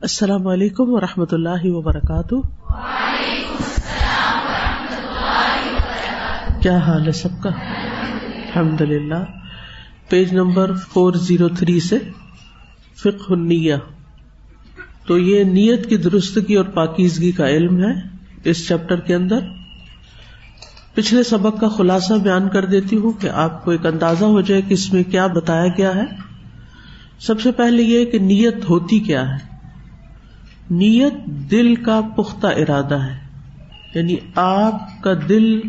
السلام علیکم و رحمۃ اللہ وبرکاتہ۔ کیا حال ہے سب کا؟ الحمد للہ page number four zero three سے فکر تو یہ نیت کی درستگی اور پاکیزگی کا علم ہے اس چیپٹر کے اندر۔ پچھلے سبق کا خلاصہ بیان کر دیتی ہوں کہ آپ کو ایک اندازہ ہو جائے کہ اس میں کیا بتایا گیا ہے۔ سب سے پہلے یہ کہ نیت ہوتی کیا ہے۔ نیت دل کا پختہ ارادہ ہے۔ یعنی آپ کا دل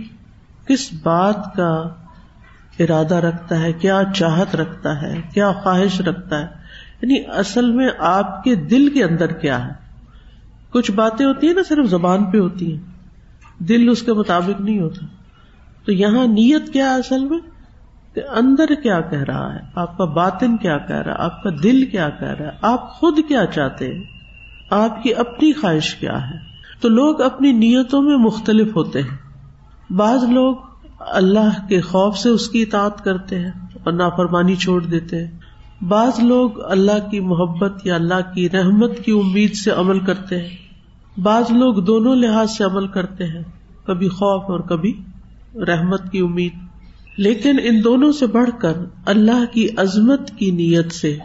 کس بات کا ارادہ رکھتا ہے، کیا چاہت رکھتا ہے، کیا خواہش رکھتا ہے۔ یعنی اصل میں آپ کے دل کے اندر کیا ہے۔ کچھ باتیں ہوتی ہیں نا صرف زبان پہ ہوتی ہیں۔ دل اس کے مطابق نہیں ہوتا۔ تو یہاں نیت کیا ہے اصل میں؟ کہ اندر کیا کہہ رہا ہے، آپ کا باطن کیا کہہ رہا ہے، آپ کا دل کیا کہہ رہا ہے، آپ خود کیا چاہتے ہیں۔ آپ کی اپنی خواہش کیا ہے؟ تو لوگ اپنی نیتوں میں مختلف ہوتے ہیں۔ بعض لوگ اللہ کے خوف سے اس کی اطاعت کرتے ہیں اور نافرمانی چھوڑ دیتے ہیں۔ بعض لوگ اللہ کی محبت یا اللہ کی رحمت کی امید سے عمل کرتے ہیں۔ بعض لوگ دونوں لحاظ سے عمل کرتے ہیں۔ کبھی خوف اور کبھی رحمت کی امید۔ لیکن ان دونوں سے بڑھ کر اللہ کی عظمت کی نیت سے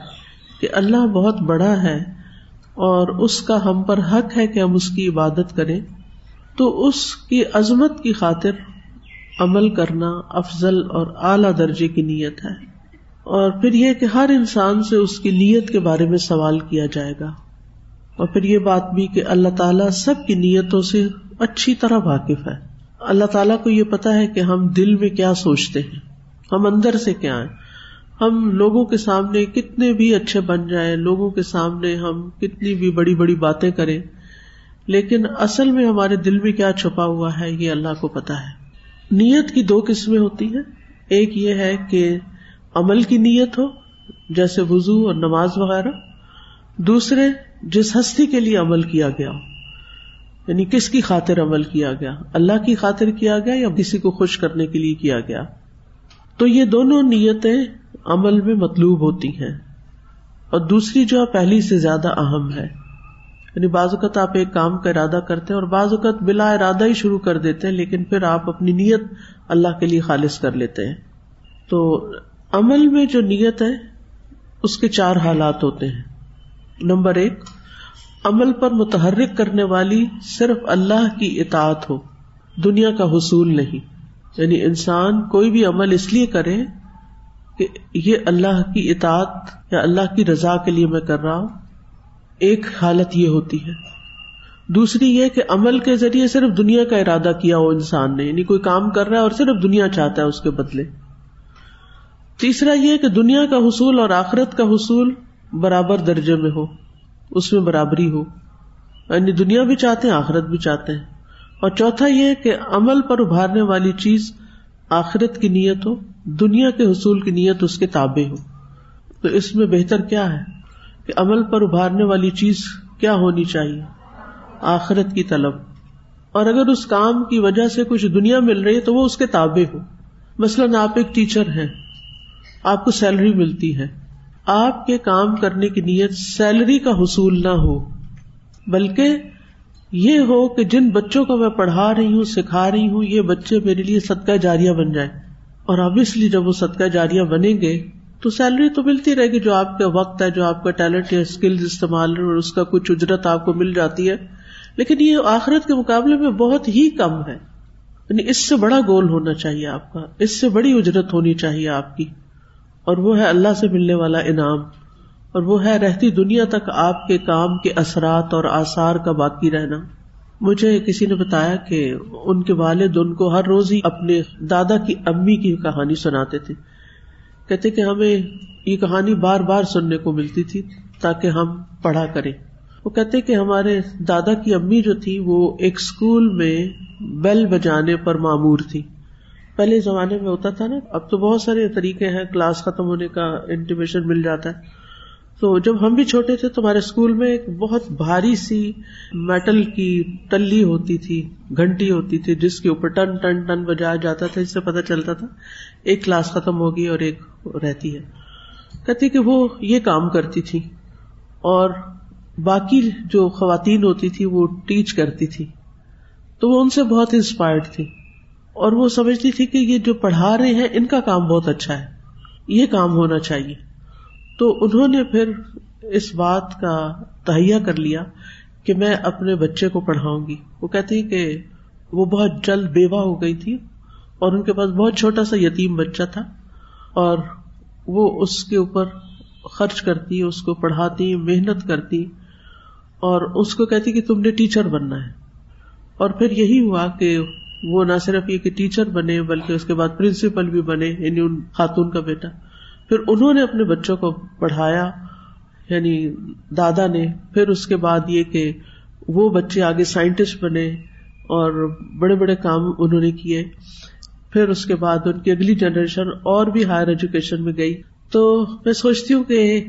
کہ اللہ بہت بڑا ہے۔ اور اس کا ہم پر حق ہے کہ ہم اس کی عبادت کریں، تو اس کی عظمت کی خاطر عمل کرنا افضل اور اعلی درجے کی نیت ہے۔ اور پھر یہ کہ ہر انسان سے اس کی نیت کے بارے میں سوال کیا جائے گا۔ اور پھر یہ بات بھی کہ اللہ تعالیٰ سب کی نیتوں سے اچھی طرح واقف ہے۔ اللہ تعالیٰ کو یہ پتا ہے کہ ہم دل میں کیا سوچتے ہیں، ہم اندر سے کیا ہیں۔ ہم لوگوں کے سامنے کتنے بھی اچھے بن جائیں، لوگوں کے سامنے ہم کتنی بھی بڑی بڑی باتیں کریں، لیکن اصل میں ہمارے دل میں کیا چھپا ہوا ہے، یہ اللہ کو پتا ہے۔ نیت کی دو قسمیں ہوتی ہیں۔ ایک یہ ہے کہ عمل کی نیت ہو، جیسے وزو اور نماز وغیرہ۔ دوسرے، جس ہستی کے لیے عمل کیا گیا ہو یعنی کس کی خاطر عمل کیا گیا، اللہ کی خاطر کیا گیا یا کسی کو خوش کرنے کے لیے کیا گیا۔ تو یہ دونوں نیتیں عمل میں مطلوب ہوتی ہیں اور دوسری جو ہے پہلی سے زیادہ اہم ہے یعنی بعض اوقات آپ ایک کام کا ارادہ کرتے ہیں اور بعض اوقات بلا ارادہ ہی شروع کر دیتے ہیں، لیکن پھر آپ اپنی نیت اللہ کے لیے خالص کر لیتے ہیں۔ تو عمل میں جو نیت ہے، اس کے چار حالات ہوتے ہیں۔ نمبر ایک، عمل پر متحرک کرنے والی صرف اللہ کی اطاعت ہو، دنیا کا حصول نہیں۔ یعنی انسان کوئی بھی عمل اس لیے کرے کہ یہ اللہ کی اطاعت یا اللہ کی رضا کے لیے میں کر رہا ہوں، ایک حالت یہ ہوتی ہے۔ دوسری یہ کہ عمل کے ذریعے صرف دنیا کا ارادہ کیا ہو انسان نے یعنی کوئی کام کر رہا ہے اور صرف دنیا چاہتا ہے اس کے بدلے۔ تیسرا یہ کہ دنیا کا حصول اور آخرت کا حصول برابر درجے میں ہو، اس میں برابری ہو۔ یعنی دنیا بھی چاہتے ہیں، آخرت بھی چاہتے ہیں۔ اور چوتھا یہ کہ عمل پر ابھارنے والی چیز آخرت کی نیت ہو۔ دنیا کے حصول کی نیت اس کے تابے ہو۔ تو اس میں بہتر کیا ہے کہ عمل پر ابھارنے والی چیز کیا ہونی چاہیے؟ آخرت کی طلب۔ اور اگر اس کام کی وجہ سے کچھ دنیا مل رہی ہے تو وہ اس کے تابے ہو۔ مثلاً آپ ایک ٹیچر ہیں۔ آپ کو سیلری ملتی ہے۔ آپ کے کام کرنے کی نیت سیلری کا حصول نہ ہو، بلکہ یہ ہو کہ جن بچوں کو میں پڑھا رہی ہوں، سکھا رہی ہوں، یہ بچے میرے لیے صدقہ جاریہ بن جائے اور ابویسلی جب وہ صدقہ جاریہ بنیں گے تو سیلری تو ملتی رہے گی جو آپ کا وقت ہے، جو آپ کا ٹیلنٹ یا اسکل استعمال اور اس کا کچھ اجرت آپ کو مل جاتی ہے۔ لیکن یہ آخرت کے مقابلے میں بہت ہی کم ہے۔ یعنی اس سے بڑا گول ہونا چاہیے آپ کا۔ اس سے بڑی اجرت ہونی چاہیے آپ کی۔ اور وہ ہے اللہ سے ملنے والا انعام۔ اور وہ ہے رہتی دنیا تک آپ کے کام کے اثرات اور آثار کا باقی رہنا۔ مجھے کسی نے بتایا کہ ان کے والد ان کو ہر روز ہی اپنے دادا کی امی کی کہانی سناتے تھے۔ کہتے کہ ہمیں یہ کہانی بار بار سننے کو ملتی تھی تاکہ ہم پڑھا کریں۔ وہ کہتے کہ ہمارے دادا کی امی جو تھی وہ ایک اسکول میں بیل بجانے پر معمور تھی۔ پہلے زمانے میں ہوتا تھا نا، اب تو بہت سارے طریقے ہیں، کلاس ختم ہونے کا انٹیمیشن مل جاتا ہے۔ تو جب ہم بھی چھوٹے تھے تو ہمارے اسکول میں ایک بہت بھاری سی میٹل کی ٹلی ہوتی تھی، گھنٹی ہوتی تھی، جس کے اوپر ٹن ٹن ٹن بجایا جاتا تھا، جس سے پتا چلتا تھا، ایک کلاس ختم ہوگی اور ایک رہتی ہے۔ کہتی کہ وہ یہ کام کرتی تھی اور باقی جو خواتین ہوتی تھی، وہ ٹیچ کرتی تھی۔ تو وہ ان سے بہت انسپائرڈ تھی اور وہ سمجھتی تھی کہ یہ جو پڑھا رہے ہیں، ان کا کام بہت اچھا ہے۔ یہ کام ہونا چاہیے۔ تو انہوں نے پھر اس بات کا تہیا کر لیا کہ میں اپنے بچے کو پڑھاؤں گی۔ وہ کہتی کہ وہ بہت جلد بیوہ ہو گئی تھی اور ان کے پاس بہت چھوٹا سا یتیم بچہ تھا اور وہ اس کے اوپر خرچ کرتی، اس کو پڑھاتی، محنت کرتی اور اس کو کہتی کہ تم نے ٹیچر بننا ہے۔ اور پھر یہی ہوا کہ وہ نہ صرف یہ کہ ٹیچر بنے بلکہ اس کے بعد پرنسپل بھی بنے یعنی ان خاتون کا بیٹا۔ پھر انہوں نے اپنے بچوں کو پڑھایا یعنی دادا نے، پھر اس کے بعد یہ کہ وہ بچے آگے سائنٹسٹ بنے اور بڑے بڑے کام انہوں نے کیے۔ پھر اس کے بعد ان کی اگلی جنریشن اور بھی ہائر ایجوکیشن میں گئی۔ تو میں سوچتی ہوں کہ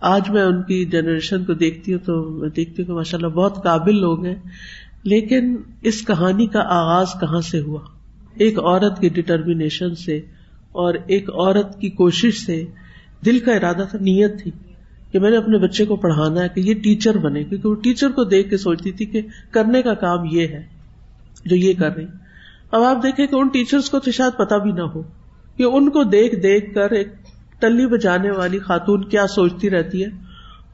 آج میں ان کی جنریشن کو دیکھتی ہوں تو میں دیکھتی ہوں کہ ماشاء اللہ بہت قابل لوگ ہیں۔ لیکن اس کہانی کا آغاز کہاں سے ہوا؟ ایک عورت کی ڈٹرمینیشن سے اور ایک عورت کی کوشش سے دل کا ارادہ تھا، نیت تھی کہ میں نے اپنے بچے کو پڑھانا ہے، کہ یہ ٹیچر بنے، کیونکہ وہ ٹیچر کو دیکھ کے سوچتی تھی کہ کرنے کا کام یہ ہے، جو یہ کر رہی۔ اب آپ دیکھیں کہ ان ٹیچرس کو تو شاید پتا بھی نہ ہو کہ ان کو دیکھ دیکھ کر ایک ٹلی بجانے والی خاتون کیا سوچتی رہتی ہے۔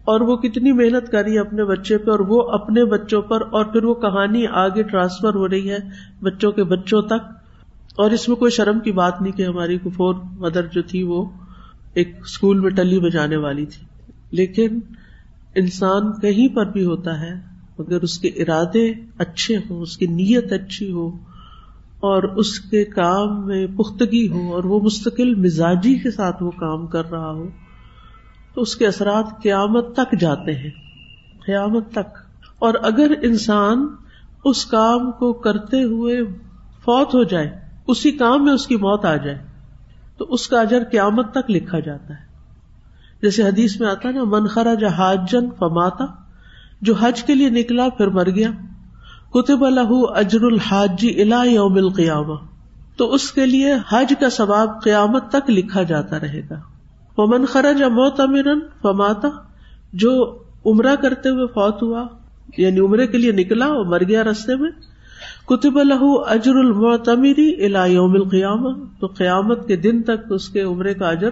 اور وہ کتنی محنت کری اپنے بچے پہ، اور وہ اپنے بچوں پر، اور پھر وہ کہانی آگے ٹرانسفر ہو رہی ہے بچوں کے بچوں تک۔ اور اس میں کوئی شرم کی بات نہیں کہ ہماری کفور مدر جو تھی وہ ایک اسکول میں ٹلی بجانے والی تھی۔ لیکن انسان کہیں پر بھی ہوتا ہے اگر اس کے ارادے اچھے ہوں، اس کی نیت اچھی ہو، اور اس کے کام میں پختگی ہو، اور وہ مستقل مزاجی کے ساتھ وہ کام کر رہا ہو، تو اس کے اثرات قیامت تک جاتے ہیں۔ قیامت تک۔ اور اگر انسان اس کام کو کرتے ہوئے فوت ہو جائے اسی کام میں اس کی موت آ جائے تو اس کا اجر قیامت تک لکھا جاتا ہے۔ جیسے حدیث میں آتا نا منخرا جہاجن فماتا جو حج کے لیے نکلا پھر مر گیا۔ کتب الح اجر الحاجی الا یوم القیامہ۔ تو اس کے لیے حج کا ثواب قیامت تک لکھا جاتا رہے گا۔ ومن خرج موت امیر فماتا جو عمرہ کرتے ہوئے فوت ہوا یعنی عمرے کے لیے نکلا اور مر گیا رستے میں کتب الح اجر المعتمری الا یوم القیامہ، تو قیامت کے دن تک اس کے عمرے کا اجر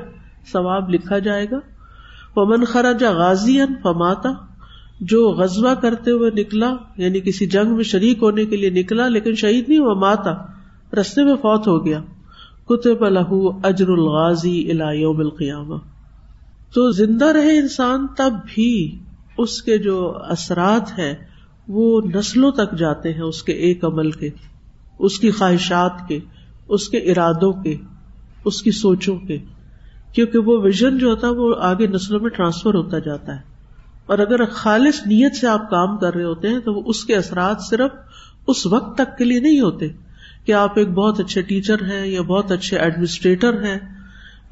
ثواب لکھا جائے گا۔ ومن خرج غازی فماتا، جو غزبہ کرتے ہوئے نکلا یعنی کسی جنگ میں شریک ہونے کے لیے نکلا، لیکن شہید نہیں ہوا ماتا رستے میں فوت ہو گیا۔ کتب الح اجر الغازی یوم القیامہ۔ تو زندہ رہے انسان تب بھی اس کے جو اثرات ہیں وہ نسلوں تک جاتے ہیں اس کے ایک عمل کے، اس کی خواہشات کے، اس کے ارادوں کے، اس کی سوچوں کے۔ کیونکہ وہ ویژن جو ہوتا ہے وہ آگے نسلوں میں ٹرانسفر ہوتا جاتا ہے۔ اور اگر خالص نیت سے آپ کام کر رہے ہوتے ہیں تو وہ اس کے اثرات صرف اس وقت تک کے لیے نہیں ہوتے کہ آپ ایک بہت اچھے ٹیچر ہیں یا بہت اچھے ایڈمنسٹریٹر ہیں،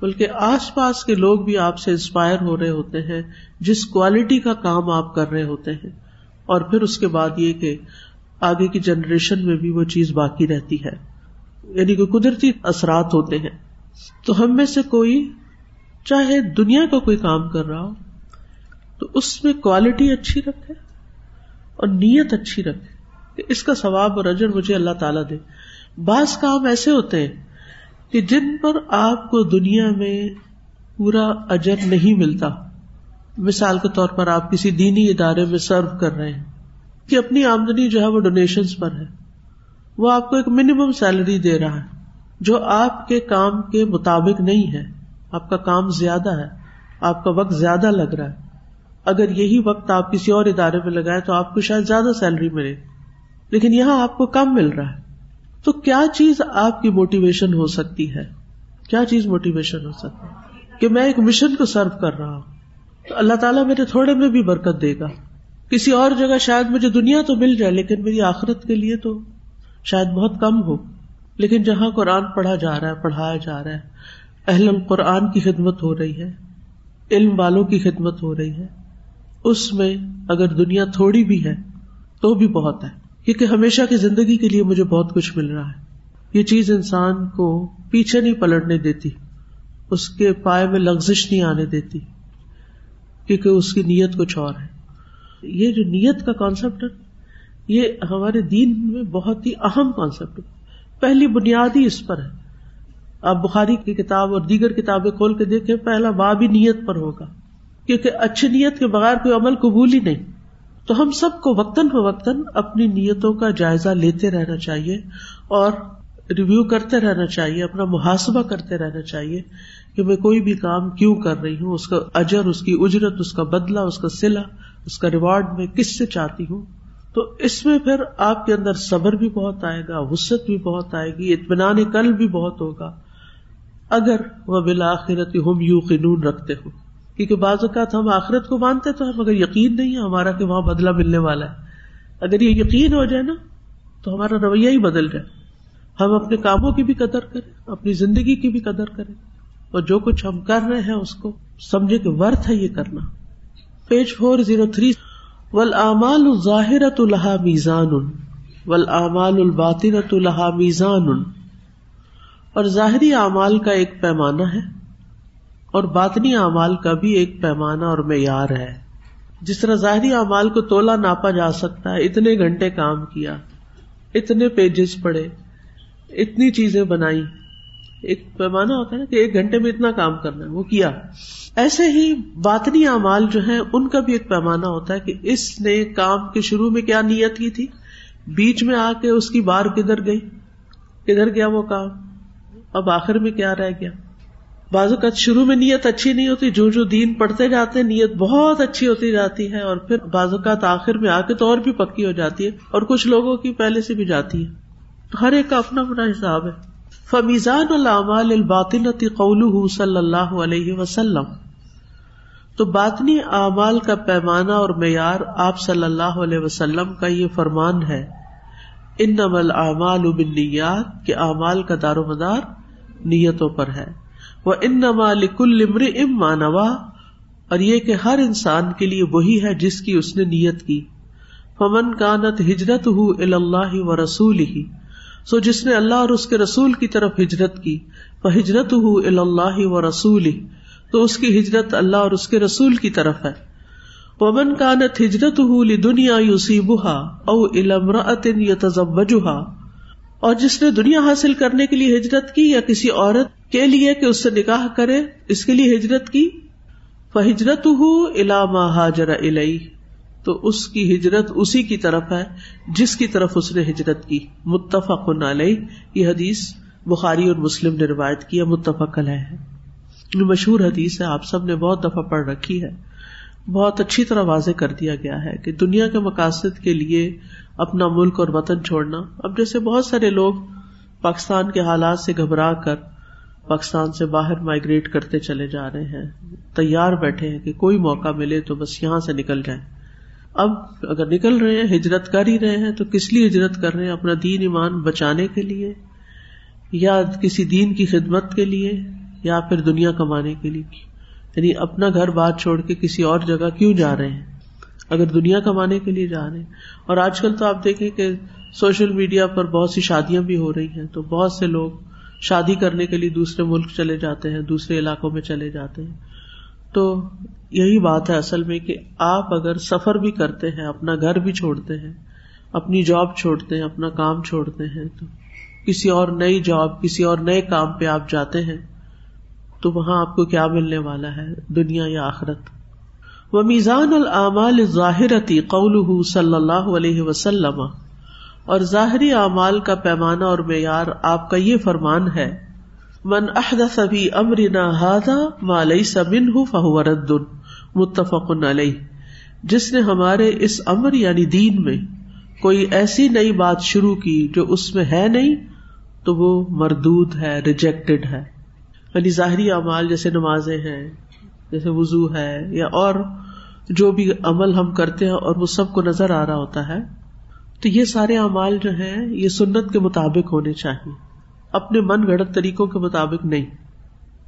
بلکہ آس پاس کے لوگ بھی آپ سے انسپائر ہو رہے ہوتے ہیں، جس کوالٹی کا کام آپ کر رہے ہوتے ہیں۔ اور پھر اس کے بعد یہ کہ آگے کی جنریشن میں بھی وہ چیز باقی رہتی ہے۔ یعنی کہ قدرتی اثرات ہوتے ہیں۔ تو ہم میں سے کوئی چاہے دنیا کا کوئی کام کر رہا ہو، تو اس میں کوالٹی اچھی رکھے اور نیت اچھی رکھے کہ اس کا ثواب اور اجر مجھے اللہ تعالیٰ دے۔ بعض کام ایسے ہوتے ہیں کہ جن پر آپ کو دنیا میں پورا اجر نہیں ملتا۔ مثال کے طور پر آپ کسی دینی ادارے میں سرو کر رہے ہیں کہ اپنی آمدنی جو ہے وہ ڈونیشن پر ہے، وہ آپ کو ایک منیمم سیلری دے رہا ہے، جو آپ کے کام کے مطابق نہیں ہے۔ آپ کا کام زیادہ ہے، آپ کا وقت زیادہ لگ رہا ہے۔ اگر یہی وقت آپ کسی اور ادارے میں لگائے تو آپ کو شاید زیادہ سیلری ملے۔ لیکن یہاں آپ کو کم مل رہا ہے۔ تو کیا چیز آپ کی موٹیویشن ہو سکتی ہے؟ کیا چیز موٹیویشن ہو سکتی ہے؟ کہ میں ایک مشن کو سرو کر رہا ہوں۔ تو اللہ تعالیٰ میرے تھوڑے میں بھی برکت دے گا۔ کسی اور جگہ شاید مجھے دنیا تو مل جائے، لیکن میری آخرت کے لیے تو شاید بہت کم ہو۔ لیکن جہاں قرآن پڑھا جا رہا ہے، پڑھایا جا رہا ہے، اہل القرآن کی خدمت ہو رہی ہے، علم والوں کی خدمت ہو رہی ہے، اس میں اگر دنیا تھوڑی بھی ہے تو بھی بہت ہے۔ کیونکہ ہمیشہ کی زندگی کے لیے مجھے بہت کچھ مل رہا ہے۔ یہ چیز انسان کو پیچھے نہیں پلٹنے دیتی، اس کے پائے میں لغزش نہیں آنے دیتی۔ کیونکہ اس کی نیت کچھ اور ہے۔ یہ جو نیت کا کانسیپٹ ہے، یہ ہمارے دین میں بہت ہی اہم کانسیپٹ ہے۔ پہلی بنیادی اس پر ہے۔ آپ بخاری کی کتاب اور دیگر کتابیں کھول کے دیکھیں، پہلا باب ہی نیت پر ہوگا۔ کیونکہ اچھی نیت کے بغیر کوئی عمل قبول ہی نہیں۔ تو ہم سب کو وقتاً فوقتاً اپنی نیتوں کا جائزہ لیتے رہنا چاہیے اور ریویو کرتے رہنا چاہیے، اپنا محاسبہ کرتے رہنا چاہیے کہ میں کوئی بھی کام کیوں کر رہی ہوں، اس کا اجر، اس کی اجرت، اس کا بدلا اس کا سلا اس کا ریوارڈ میں کس سے چاہتی ہوں؟ تو اس میں پھر آپ کے اندر صبر بھی بہت آئے گا وسط بھی بہت آئے گی، اطمینان کل بھی بہت ہوگا۔ اگر وہ بالآخرت ہم یو قنون رکھتے ہو کیونکہ بعض اوقات ہم آخرت کو مانتے تو ہم اگر یقین نہیں ہے، ہمارا کہ وہاں بدلا ملنے والا ہے۔ اگر یہ یقین ہو جائے نا، تو ہمارا رویہ ہی بدل جائے۔ ہم اپنے کاموں کی بھی قدر کریں، اپنی زندگی کی بھی قدر کریں۔ اور جو کچھ ہم کر رہے ہیں اس کو سمجھے کہ ورتھ ہے یہ کرنا۔ Page four zero three. ول امال الحا میزان ول امال الحا میزان اور ظاہری اعمال کا ایک پیمانہ ہے، اور باطنی اعمال کا بھی ایک پیمانہ، اور معیار ہے۔ جس طرح ظاہری اعمال کو تولا ناپا جا سکتا ہے، اتنے گھنٹے کام کیا، اتنے پیجز پڑھے۔ اتنی چیزیں بنائی۔ ایک پیمانہ ہوتا ہے نا کہ ایک گھنٹے میں اتنا کام کرنا ہے، وہ کیا۔ ایسے ہی باطنی اعمال جو ہیں، ان کا بھی ایک پیمانہ ہوتا ہے کہ اس نے کام کے شروع میں کیا نیت کی تھی؟ بیچ میں آ کے اس کی بار کدھر گئی؟ کدھر گیا وہ کام؟ اب آخر میں کیا رہ گیا؟ بازو کا شروع میں نیت اچھی نہیں ہوتی، جو جو دین پڑھتے جاتے ہیں، نیت بہت اچھی ہوتی جاتی ہے اور پھر بازو کا آخر میں آ کے تو اور بھی پکی ہو جاتی ہے اور کچھ لوگوں کی پہلے سے بھی جاتی ہے۔ تو ہر ایک کا اپنا اپنا حساب ہے۔ فمیزان العمال الباطنتی قول صلی اللہ علیہ وسلم۔ تو باطنی اعمال کا پیمانہ اور معیار آپ صلی اللہ علیہ وسلم کا یہ فرمان ہے۔ ان نمل اعمال ابنیات کے اعمال کا دار و مدار نیتوں پر ہے۔ وہ ان نمال کل امر ام مانوا اور یہ کہ ہر انسان کے لیے وہی ہے جس کی اس نے نیت کی۔ فمن کانت ہجرت ہُ اللہ و رسول ہی سو جس نے اللہ اور اس کے رسول کی طرف ہجرت کی وہ ہجرت ہو اللہ و رسول تو اس کی ہجرت اللہ اور اس کے رسول کی طرف ہے۔ پمن کانت ہجرت ہو دنیا یوسی بہا او علم یتزوجہا، اور جس نے دنیا حاصل کرنے کے لیے ہجرت کی یا کسی عورت کے لیے کہ اس سے نکاح کرے، اس کے لیے ہجرت کی؟ فہجرت ہو علام حاجر الئی تو اس کی ہجرت اسی کی طرف ہے جس کی طرف اس نے ہجرت کی۔ متفق علیہ، یہ حدیث بخاری اور مسلم نے روایت کیا متفق علیہ مشہور حدیث ہے، آپ سب نے بہت دفعہ پڑھ رکھی ہے۔ بہت اچھی طرح واضح کر دیا گیا ہے کہ دنیا کے مقاصد کے لیے اپنا ملک اور وطن چھوڑنا۔ اب جیسے بہت سارے لوگ پاکستان کے حالات سے گھبرا کر پاکستان سے باہر مائگریٹ کرتے چلے جا رہے ہیں، تیار بیٹھے ہیں کہ کوئی موقع ملے تو بس یہاں سے نکل جائیں۔ اب اگر نکل رہے ہیں، ہجرت کر ہی رہے ہیں، تو کس لیے ہجرت کر رہے ہیں؟ اپنا دین ایمان بچانے کے لیے؟ یا کسی دین کی خدمت کے لیے؟ یا پھر دنیا کمانے کے لیے؟ یعنی اپنا گھر بات چھوڑ کے کسی اور جگہ کیوں جا رہے ہیں؟ اگر دنیا کمانے کے لیے جا رہے ہیں۔ اور آج کل تو آپ دیکھیں کہ سوشل میڈیا پر بہت سی شادیاں بھی ہو رہی ہیں، تو بہت سے لوگ شادی کرنے کے لیے دوسرے ملک چلے جاتے ہیں، دوسرے علاقوں میں چلے جاتے ہیں۔ تو یہی بات ہے اصل میں کہ آپ اگر سفر بھی کرتے ہیں، اپنا گھر بھی چھوڑتے ہیں، اپنی جاب چھوڑتے ہیں، اپنا کام چھوڑتے ہیں، تو کسی اور نئی جاب کسی اور نئے کام پہ آپ جاتے ہیں، تو وہاں آپ کو کیا ملنے والا ہے؟ دنیا یا آخرت؟ وہ میزان العمال ظاہرتی قول صلی اللہ علیہ وسلم۔ اور ظاہری اعمال کا پیمانہ اور معیار آپ کا یہ فرمان ہے، من احدث في امرنا هذا ما ليس منه فهو رد۔ متفق علیہ۔ جس نے ہمارے اس امر یعنی دین میں کوئی ایسی نئی بات شروع کی جو اس میں ہے نہیں، تو وہ مردود ہے ریجیکٹڈ ہے۔ یعنی ظاہری اعمال جیسے نمازیں ہیں، جیسے وضو ہے یا اور جو بھی عمل ہم کرتے ہیں اور وہ سب کو نظر آ رہا ہوتا ہے، تو یہ سارے اعمال جو ہیں، یہ سنت کے مطابق ہونے چاہیے۔ اپنے من گڑت طریقوں کے مطابق نہیں۔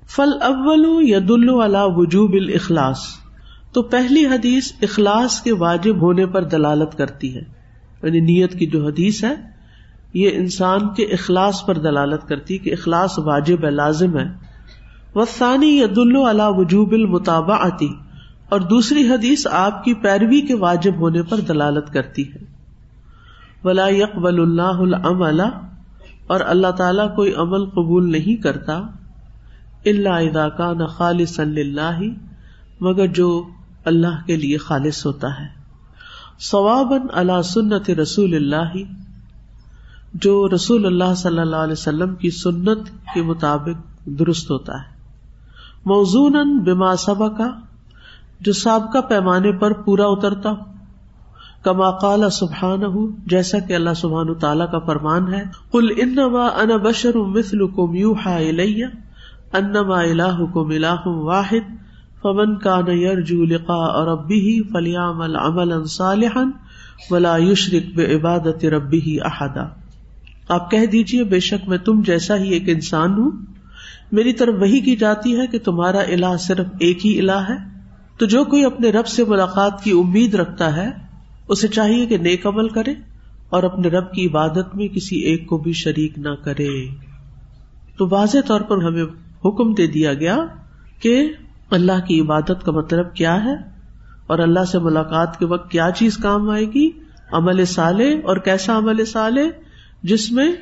فل اول ید اللہ وجوب الاخلاص تو پہلی حدیث اخلاص کے واجب ہونے پر دلالت کرتی ہے۔ یعنی نیت کی جو حدیث ہے، یہ انسان کے اخلاص پر دلالت کرتی کہ اخلاص واجب ہے، لازم ہے۔ وہ ثانی ید اللہ وجوب المطابع آتی اور دوسری حدیث آپ کی پیروی کے واجب ہونے پر دلالت کرتی ہے۔ ولا یقبل اللہ العمل، اور اللہ تعالی کوئی عمل قبول نہیں کرتا اللہ اذا کان خالصا مگر جو اللہ کے لیے خالص ہوتا ہے۔ ثوابن اللہ سنت رسول اللہ، جو رسول اللہ صلی اللہ علیہ وسلم کی سنت کے مطابق درست ہوتا ہے۔ موزون بما سبا کا جو سابقہ پیمانے پر پورا اترتا کما قال سبحان ہوں جیسا کہ اللہ سبحان تعالیٰ کا فرمان ہے کل انما انا بشر مثلکم یوحا الیہ، انما الہکم الہ واحد فمن کان یرجو لقاء ربه فلیعمل عملا صالحا ولا یشرک بعبادت ربه احدا آپ کہہ دیجیے بے شک میں تم جیسا ہی ایک انسان ہوں۔ میری طرف وہی کی جاتی ہے کہ تمہارا الہ صرف ایک ہی الہ ہے۔ تو جو کوئی اپنے رب سے ملاقات کی امید رکھتا ہے، اسے چاہیے کہ نیک عمل کرے اور اپنے رب کی عبادت میں کسی ایک کو بھی شریک نہ کرے۔ تو واضح طور پر ہمیں حکم دے دیا گیا کہ اللہ کی عبادت کا مطلب کیا ہے اور اللہ سے ملاقات کے وقت کیا چیز کام آئے گی؟ عمل سالے اور کیسا عمل سالے جس میں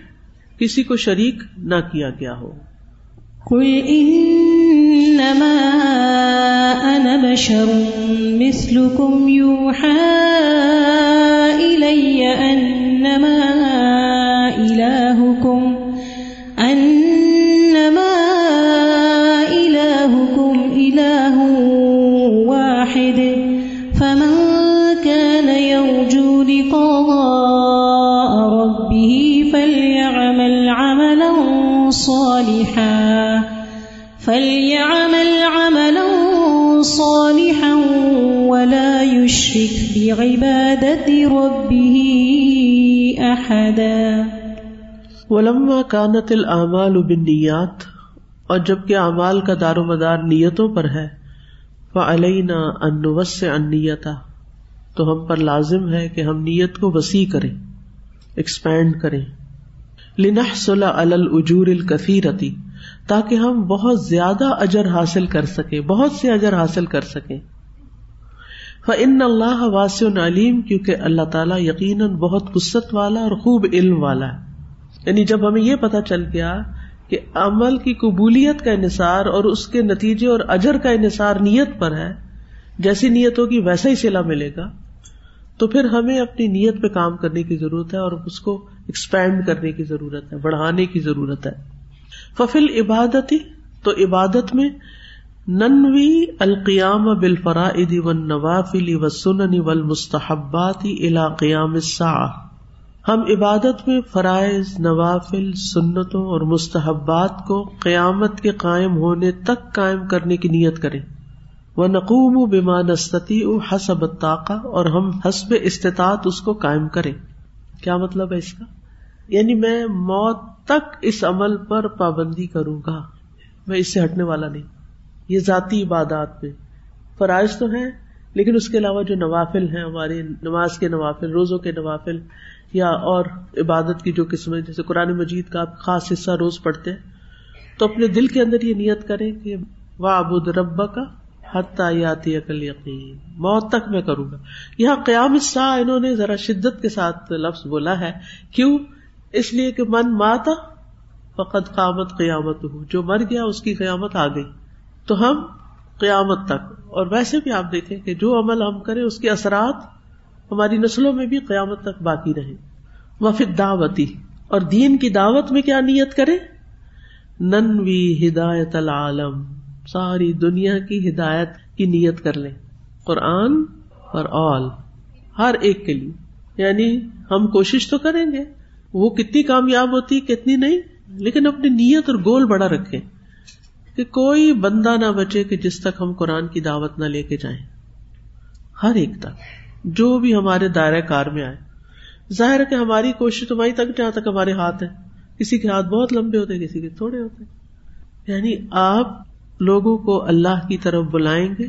کسی کو شریک نہ کیا گیا ہو؟ انما انا بشر مثلكم يوحى الي انما صالحا، فليعمل عملا صالحا ولا يشرك بعبادة ربه أحدا. ولما كانت الأعمال بالنيات، اور جبکہ اعمال کا دار و مدار نیتوں پر ہے، فعلینا ان نوسع النیتا تو ہم پر لازم ہے کہ ہم نیت کو وسیع کریں ایکسپینڈ کریں۔ لنحصل علی الاجور الکثیرتی تاکہ ہم بہت زیادہ اجر حاصل کر سکیں، بہت سے اجر حاصل کر سکیں۔ ان اللہ واسع علیم کیونکہ اللہ تعالیٰ یقیناً بہت قصت والا اور خوب علم والا ہے۔ یعنی جب ہمیں یہ پتا چل گیا کہ عمل کی قبولیت کا انحصار اور اس کے نتیجے اور اجر کا انحصار نیت پر ہے، جیسی نیت ہوگی ویسا ہی سلا ملے گا، تو پھر ہمیں اپنی نیت پہ کام کرنے کی ضرورت ہے اور اس کو ایکسپینڈ کرنے کی ضرورت ہے، بڑھانے کی ضرورت ہے۔ ففل عبادتی تو عبادت میں، ننوی القیام بالفرائد والنوافل والسنن والمستحبات الى قیام الساعة ہم عبادت میں فرائض، نوافل، سنتوں اور مستحبات کو قیامت کے قائم ہونے تک قائم کرنے کی نیت کریں۔ وہ نقوم و بیمان استطی حسب طاقہ اور ہم حسب استطاعت اس کو قائم کریں۔ کیا مطلب ہے اس کا؟ یعنی میں موت تک اس عمل پر پابندی کروں گا۔ میں اس سے ہٹنے والا نہیں۔ یہ ذاتی عبادات میں فرائض تو ہے لیکن اس کے علاوہ جو نوافل ہیں ہمارے نماز کے نوافل، روزوں کے نوافل، یا اور عبادت کی جو قسمیں، جیسے قرآن مجید کا آپ خاص حصہ روز پڑھتے ہیں، تو اپنے دل کے اندر یہ نیت کریں کہ واہ ابود رب کا حتیاتی عقل یقین موت تک میں کروں گا۔ یہاں قیام حصہ انہوں نے ذرا شدت کے ساتھ لفظ بولا ہے۔ کیوں؟ اس لیے کہ من ماتا فقط قیامت قیامت ہو جو مر گیا اس کی قیامت آ گئی۔ تو ہم قیامت تک، اور ویسے بھی آپ دیکھیں کہ جو عمل ہم کریں، اس کے اثرات ہماری نسلوں میں بھی قیامت تک باقی رہے وفد دعوتی، اور دین کی دعوت میں کیا نیت کرے ننوی ہدایت العالم، ساری دنیا کی ہدایت کی نیت کر لیں۔ قرآن اور اول ہر ایک کے لیے۔ یعنی ہم کوشش تو کریں گے وہ کتنی کامیاب ہوتی، کتنی نہیں، لیکن اپنی نیت اور گول بڑا رکھے کہ کوئی بندہ نہ بچے کہ جس تک ہم قرآن کی دعوت نہ لے کے جائیں۔ ہر ایک تک، جو بھی ہمارے دائرۂ کار میں آئے۔ ظاہر ہے کہ ہماری کوشش تو وہیں تک، جہاں تک ہمارے ہاتھ ہے کسی کے ہاتھ بہت لمبے ہوتے ہیں، کسی کے تھوڑے ہوتے یعنی آپ لوگوں کو اللہ کی طرف بلائیں گے،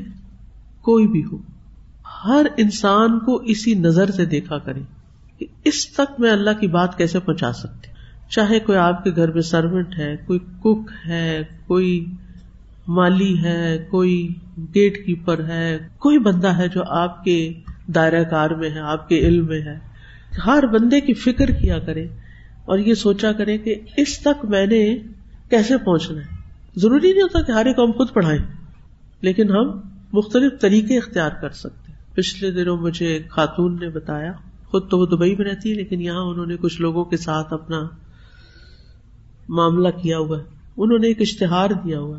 کوئی بھی ہو۔ ہر انسان کو اسی نظر سے دیکھا کریں۔ کہ اس تک میں اللہ کی بات کیسے پہنچا سکتی چاہے کوئی آپ کے گھر میں سروینٹ ہے، کوئی کک ہے، کوئی مالی ہے، کوئی گیٹ کیپر ہے، کوئی بندہ ہے جو آپ کے دائرہ کار میں ہے، آپ کے علم میں ہے۔ ہر بندے کی فکر کیا کرے اور یہ سوچا کرے کہ اس تک میں نے کیسے پہنچنا ہے؟ ضروری نہیں ہوتا کہ ہر ایک ہم خود پڑھائیں، لیکن ہم مختلف طریقے اختیار کر سکتے پچھلے دنوں مجھے ایک خاتون نے بتایا خود تو وہ دبئی میں رہتی ہے، لیکن یہاں انہوں نے کچھ لوگوں کے ساتھ اپنا معاملہ کیا ہوا ہے۔ انہوں نے ایک اشتہار دیا ہوا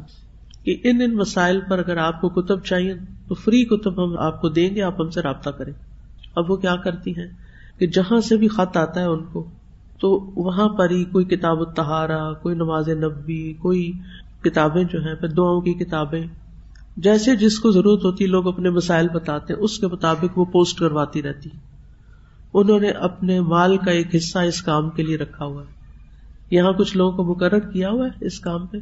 کہ ان ان مسائل پر اگر آپ کو کتب چاہیے تو فری کتب ہم آپ کو دیں گے، آپ ہم سے رابطہ کریں۔ اب وہ کیا کرتی ہیں؟ کہ جہاں سے بھی خط آتا ہے ان کو، تو وہاں پر ہی کوئی کتاب التہارا کوئی نماز نبی کوئی کتابیں جو ہیں، پھر دعاؤں کی کتابیں۔ جیسے جس کو ضرورت ہوتی، لوگ اپنے مسائل بتاتے ہیں، اس کے مطابق وہ پوسٹ کرواتی رہتی۔ انہوں نے اپنے مال کا ایک حصہ اس کام کے لیے رکھا ہوا ہے۔ یہاں کچھ لوگوں کو مقرر کیا ہوا ہے اس کام پہ،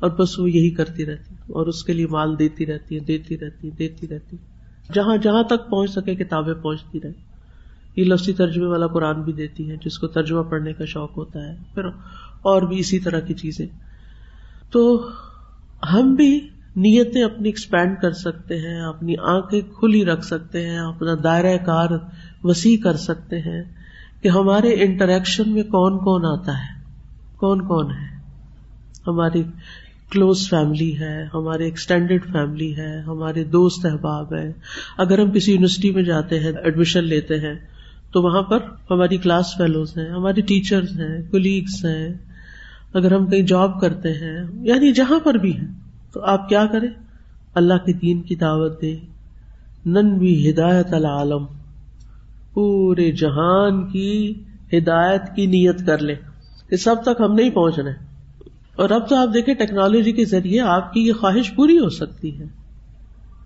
اور بس وہ یہی کرتی رہتی اور اس کے لیے مال دیتی رہتی ہے دیتی رہتی دیتی رہتی جہاں جہاں تک پہنچ سکے کتابیں پہنچتی رہی یہ لفظی ترجمے والا قرآن بھی دیتی ہے جس کو ترجمہ پڑھنے کا شوق ہوتا ہے۔ پھر اور بھی اسی طرح کی چیزیں۔ تو ہم بھی نیتیں اپنی ایکسپینڈ کر سکتے ہیں، اپنی آنکھیں کھلی رکھ سکتے ہیں، اپنا دائرہ کار وسیع کر سکتے ہیں کہ ہمارے انٹریکشن میں کون کون آتا ہے، کون کون ہے؟ ہماری کلوز فیملی ہے، ہمارے ایکسٹینڈیڈ فیملی ہے، ہمارے دوست احباب ہے اگر ہم کسی یونیورسٹی میں جاتے ہیں ایڈمیشن لیتے ہیں، تو وہاں پر ہماری کلاس فیلوز ہیں، ہماری ٹیچرز ہیں کولیگس ہیں۔ اگر ہم کہیں جاب کرتے ہیں یعنی جہاں پر بھی ہیں، تو آپ کیا کریں؟ اللہ کے دین کی دعوت دیں۔ نن بھی ہدایت العالم۔ پورے جہان کی ہدایت کی نیت کر لیں کہ سب تک ہم نہیں پہنچ رہے اور اب تو آپ دیکھیں ٹیکنالوجی کے ذریعے آپ کی یہ خواہش پوری ہو سکتی ہے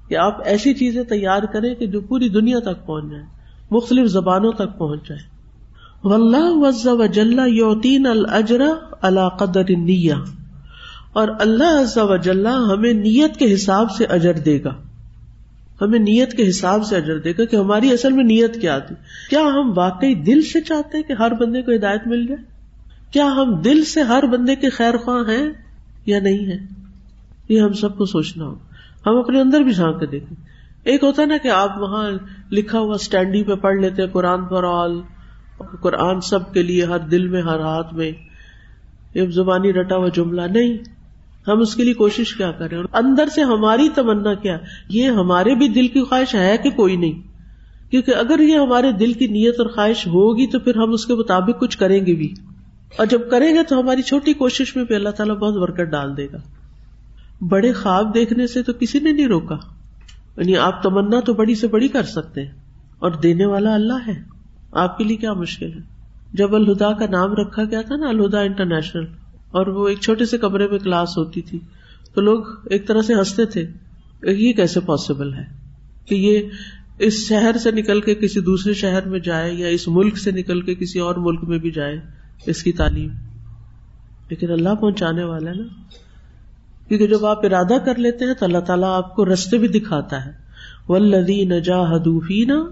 کہ آپ ایسی چیزیں تیار کریں کہ جو پوری دنیا تک پہنچ جائیں مختلف زبانوں تک پہنچ جائیں وز وجل یوتین الجرا اللہ قدر اور اللہ وجل ہمیں نیت کے حساب سے اجر دے گا۔ ہمیں نیت کے حساب سے اجر دے گا کہ ہماری اصل میں نیت کیا تھی؟ کیا ہم واقعی دل سے چاہتے ہیں کہ ہر بندے کو ہدایت مل جائے؟ کیا ہم دل سے ہر بندے کے خیر خواہ ہیں یا نہیں ہے یہ ہم سب کو سوچنا ہو ہم اپنے اندر بھی جھانک کے دیکھیں۔ ایک ہوتا نا کہ آپ وہاں لکھا ہوا اسٹینڈی پہ پڑھ لیتے قرآن پر آل قرآن سب کے لیے ہر دل میں، ہر ہاتھ میں زبانی رٹا ہوا جملہ، نہیں۔ ہم اس کے لیے کوشش کیا کریں اور اندر سے ہماری تمنا کیا؟ یہ ہمارے بھی دل کی خواہش ہے کہ کوئی نہیں۔ کیونکہ اگر یہ ہمارے دل کی نیت اور خواہش ہوگی تو پھر ہم اس کے مطابق کچھ کریں گے بھی۔ اور جب کریں گے تو ہماری چھوٹی کوشش میں بھی اللہ تعالیٰ بہت برکت ڈال دے گا۔ بڑے خواب دیکھنے سے تو کسی نے نہیں روکا۔ یعنی آپ تمنا تو بڑی سے بڑی کر سکتے ہیں۔ اور دینے والا اللہ ہے۔ آپ کے لیے کیا مشکل ہے؟ جب الہدا کا نام رکھا گیا تھا نا، الہدا انٹرنیشنل اور وہ ایک چھوٹے سے کمرے میں کلاس ہوتی تھی۔ تو لوگ ایک طرح سے ہنستے تھے۔ یہ کیسے پاسبل ہے کہ یہ اس شہر سے نکل کے کسی دوسرے شہر میں جائے یا اس ملک سے نکل کے کسی اور ملک میں بھی جائے اس کی تعلیم؟ لیکن اللہ پہنچانے والا ہے نا۔ کیونکہ جب آپ ارادہ کر لیتے ہیں تو اللہ تعالیٰ آپ کو رستے بھی دکھاتا ہے۔ ولدی نجا ہدوفی نا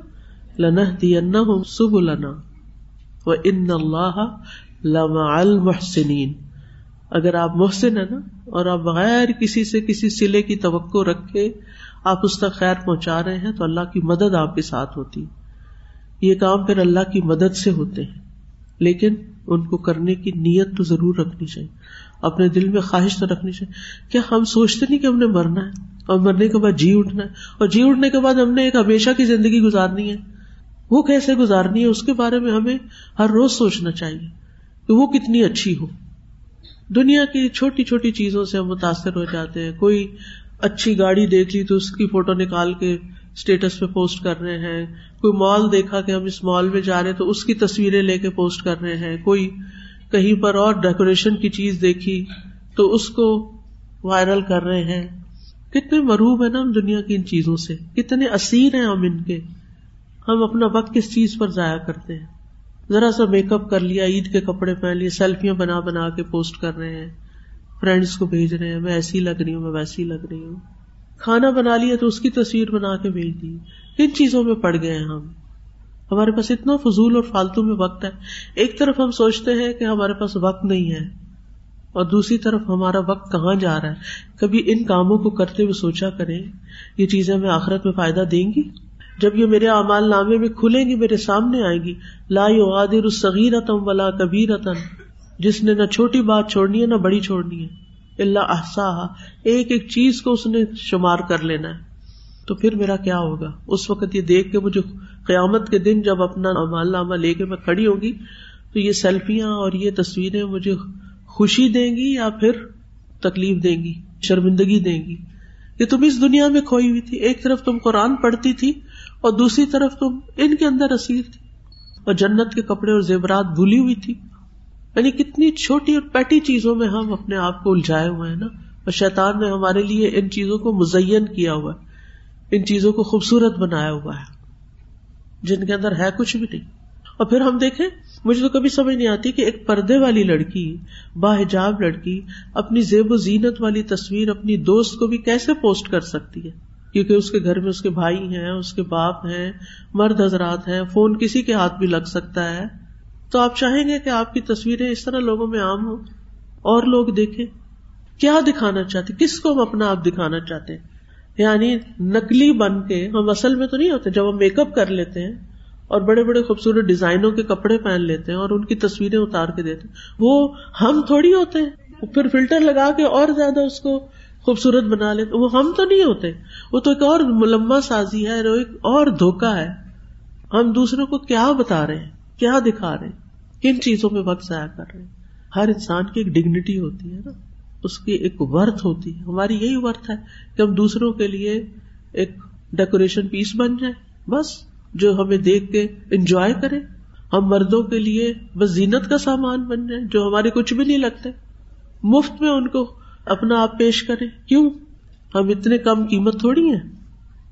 لنح دی سب لنا و ان اللہ لما المحسنین اگر آپ محسن ہے نا، اور آپ بغیر کسی سے کسی سلے کی توقع رکھے آپ اس تک خیر پہنچا رہے ہیں، تو اللہ کی مدد آپ کے ساتھ ہوتی۔ یہ کام پھر اللہ کی مدد سے ہوتے ہیں، لیکن ان کو کرنے کی نیت تو ضرور رکھنی چاہیے۔ اپنے دل میں خواہش تو رکھنی چاہیے۔ کیا ہم سوچتے نہیں کہ ہم نے مرنا ہے؟ اور مرنے کے بعد جی اٹھنا ہے۔ اور جی اٹھنے کے بعد ہم نے ایک ہمیشہ کی زندگی گزارنی ہے۔ وہ کیسے گزارنی ہے؟ اس کے بارے میں ہمیں ہر روز سوچنا چاہیے کہ وہ کتنی اچھی ہو۔ دنیا کی چھوٹی چھوٹی چیزوں سے ہم متاثر ہو جاتے ہیں۔ کوئی اچھی گاڑی دیکھ لی تو اس کی فوٹو نکال کے اسٹیٹس پہ پوسٹ کر رہے ہیں۔ کوئی مال دیکھا کہ ہم اس مال میں جا رہے تو اس کی تصویریں لے کے پوسٹ کر رہے ہیں۔ کوئی کہیں پر اور ڈیکوریشن کی چیز دیکھی تو اس کو وائرل کر رہے ہیں۔ کتنے مروب ہے نا ہم دنیا کی ان چیزوں سے۔ کتنے اسیر ہیں ہم ان کے۔ ہم اپنا وقت کس چیز پر ضائع کرتے ہیں؟ ذرا سا میک اپ کر لیا، عید کے کپڑے پہن لیے سیلفیاں بنا بنا کے پوسٹ کر رہے ہیں۔ فرینڈس کو بھیج رہے ہیں، میں ایسی لگ رہی ہوں، میں ویسی لگ رہی ہوں۔ کھانا بنا لیا تو اس کی تصویر بنا کے بھیج دی۔ کن چیزوں میں پڑ گئے ہیں ہم؟ ہمارے پاس اتنا فضول اور فالتو میں وقت ہے۔ ایک طرف ہم سوچتے ہیں کہ ہمارے پاس وقت نہیں ہے، اور دوسری طرف ہمارا وقت کہاں جا رہا ہے؟ کبھی ان کاموں کو کرتے ہوئے سوچا کریں، یہ چیزیں ہمیں آخرت میں فائدہ دیں گی؟ جب یہ میرے اعمال نامے میں کھلیں گی، میرے سامنے آئے گی۔ لا یغادر الصغیرتم ولا کبیرتن جس نے نہ چھوٹی بات چھوڑنی ہے، نہ بڑی چھوڑنی ہے۔ اللہ احسا ایک ایک چیز کو اس نے شمار کر لینا ہے۔ تو پھر میرا کیا ہوگا؟ اس وقت یہ دیکھ کے مجھے قیامت کے دن جب اپنا امال نامہ لے کے میں کھڑی ہوگی تو یہ سیلفیاں اور یہ تصویریں مجھے خوشی دیں گی یا پھر تکلیف دیں گی، شرمندگی دیں گی؟ کہ تم اس دنیا میں کھوئی ہوئی تھی۔ ایک طرف تم قرآن پڑھتی تھی اور دوسری طرف تم ان کے اندر اسیر تھی اور جنت کے کپڑے اور زیورات بھولی ہوئی تھی۔ یعنی کتنی چھوٹی اور پیٹی چیزوں میں ہم اپنے آپ کو الجھائے ہوئے ہیں نا۔ اور شیطان نے ہمارے لیے ان چیزوں کو مزین کیا ہوا ہے۔ ان چیزوں کو خوبصورت بنایا ہوا ہے۔ جن کے اندر ہے کچھ بھی نہیں۔ اور پھر ہم دیکھیں، مجھے تو کبھی سمجھ نہیں آتی کہ ایک پردے والی لڑکی باحجاب لڑکی، اپنی زیب و زینت والی تصویر اپنی دوست کو بھی کیسے پوسٹ کر سکتی ہے؟ کیونکہ اس کے گھر میں اس کے بھائی ہیں، اس کے باپ ہیں، مرد حضرات ہیں، فون کسی کے ہاتھ بھی لگ سکتا ہے۔ تو آپ چاہیں گے کہ آپ کی تصویریں اس طرح لوگوں میں عام ہو اور لوگ دیکھیں۔ کیا دکھانا چاہتے؟ کس کو ہم اپنا آپ دکھانا چاہتے؟ ہیں یعنی نکلی بن کے ہم اصل میں تو نہیں ہوتے، جب ہم میک اپ کر لیتے ہیں اور بڑے بڑے خوبصورت ڈیزائنوں کے کپڑے پہن لیتے ہیں اور ان کی تصویریں اتار کے دیتے ہیں۔ وہ ہم تھوڑی ہوتے ہیں پھر فلٹر لگا کے اور زیادہ اس کو خوبصورت بنا لیتے وہ ہم تو نہیں ہوتے۔ وہ تو ایک اور ملما سازی ہے ایک اور دھوکا ہے۔ ہم دوسروں کو کیا بتا رہے ہیں؟ کیا دکھا رہے ہیں؟ کن چیزوں میں وقت ضائع کر رہے ہیں؟ ہر انسان کی ایک ڈگنیٹی ہوتی ہے نا۔ اس کی ایک ورتھ ہوتی ہے۔ ہماری یہی ورتھ ہے کہ ہم دوسروں کے لیے ایک ڈیکوریشن پیس بن جائے بس، جو ہمیں دیکھ کے انجوائے کرے۔ ہم مردوں کے لیے بس زینت کا سامان بن جائے جو ہمارے کچھ بھی نہیں لگتے۔ مفت میں ان کو اپنا آپ پیش کرے کیوں؟ ہم اتنے کم قیمت تھوڑی ہیں۔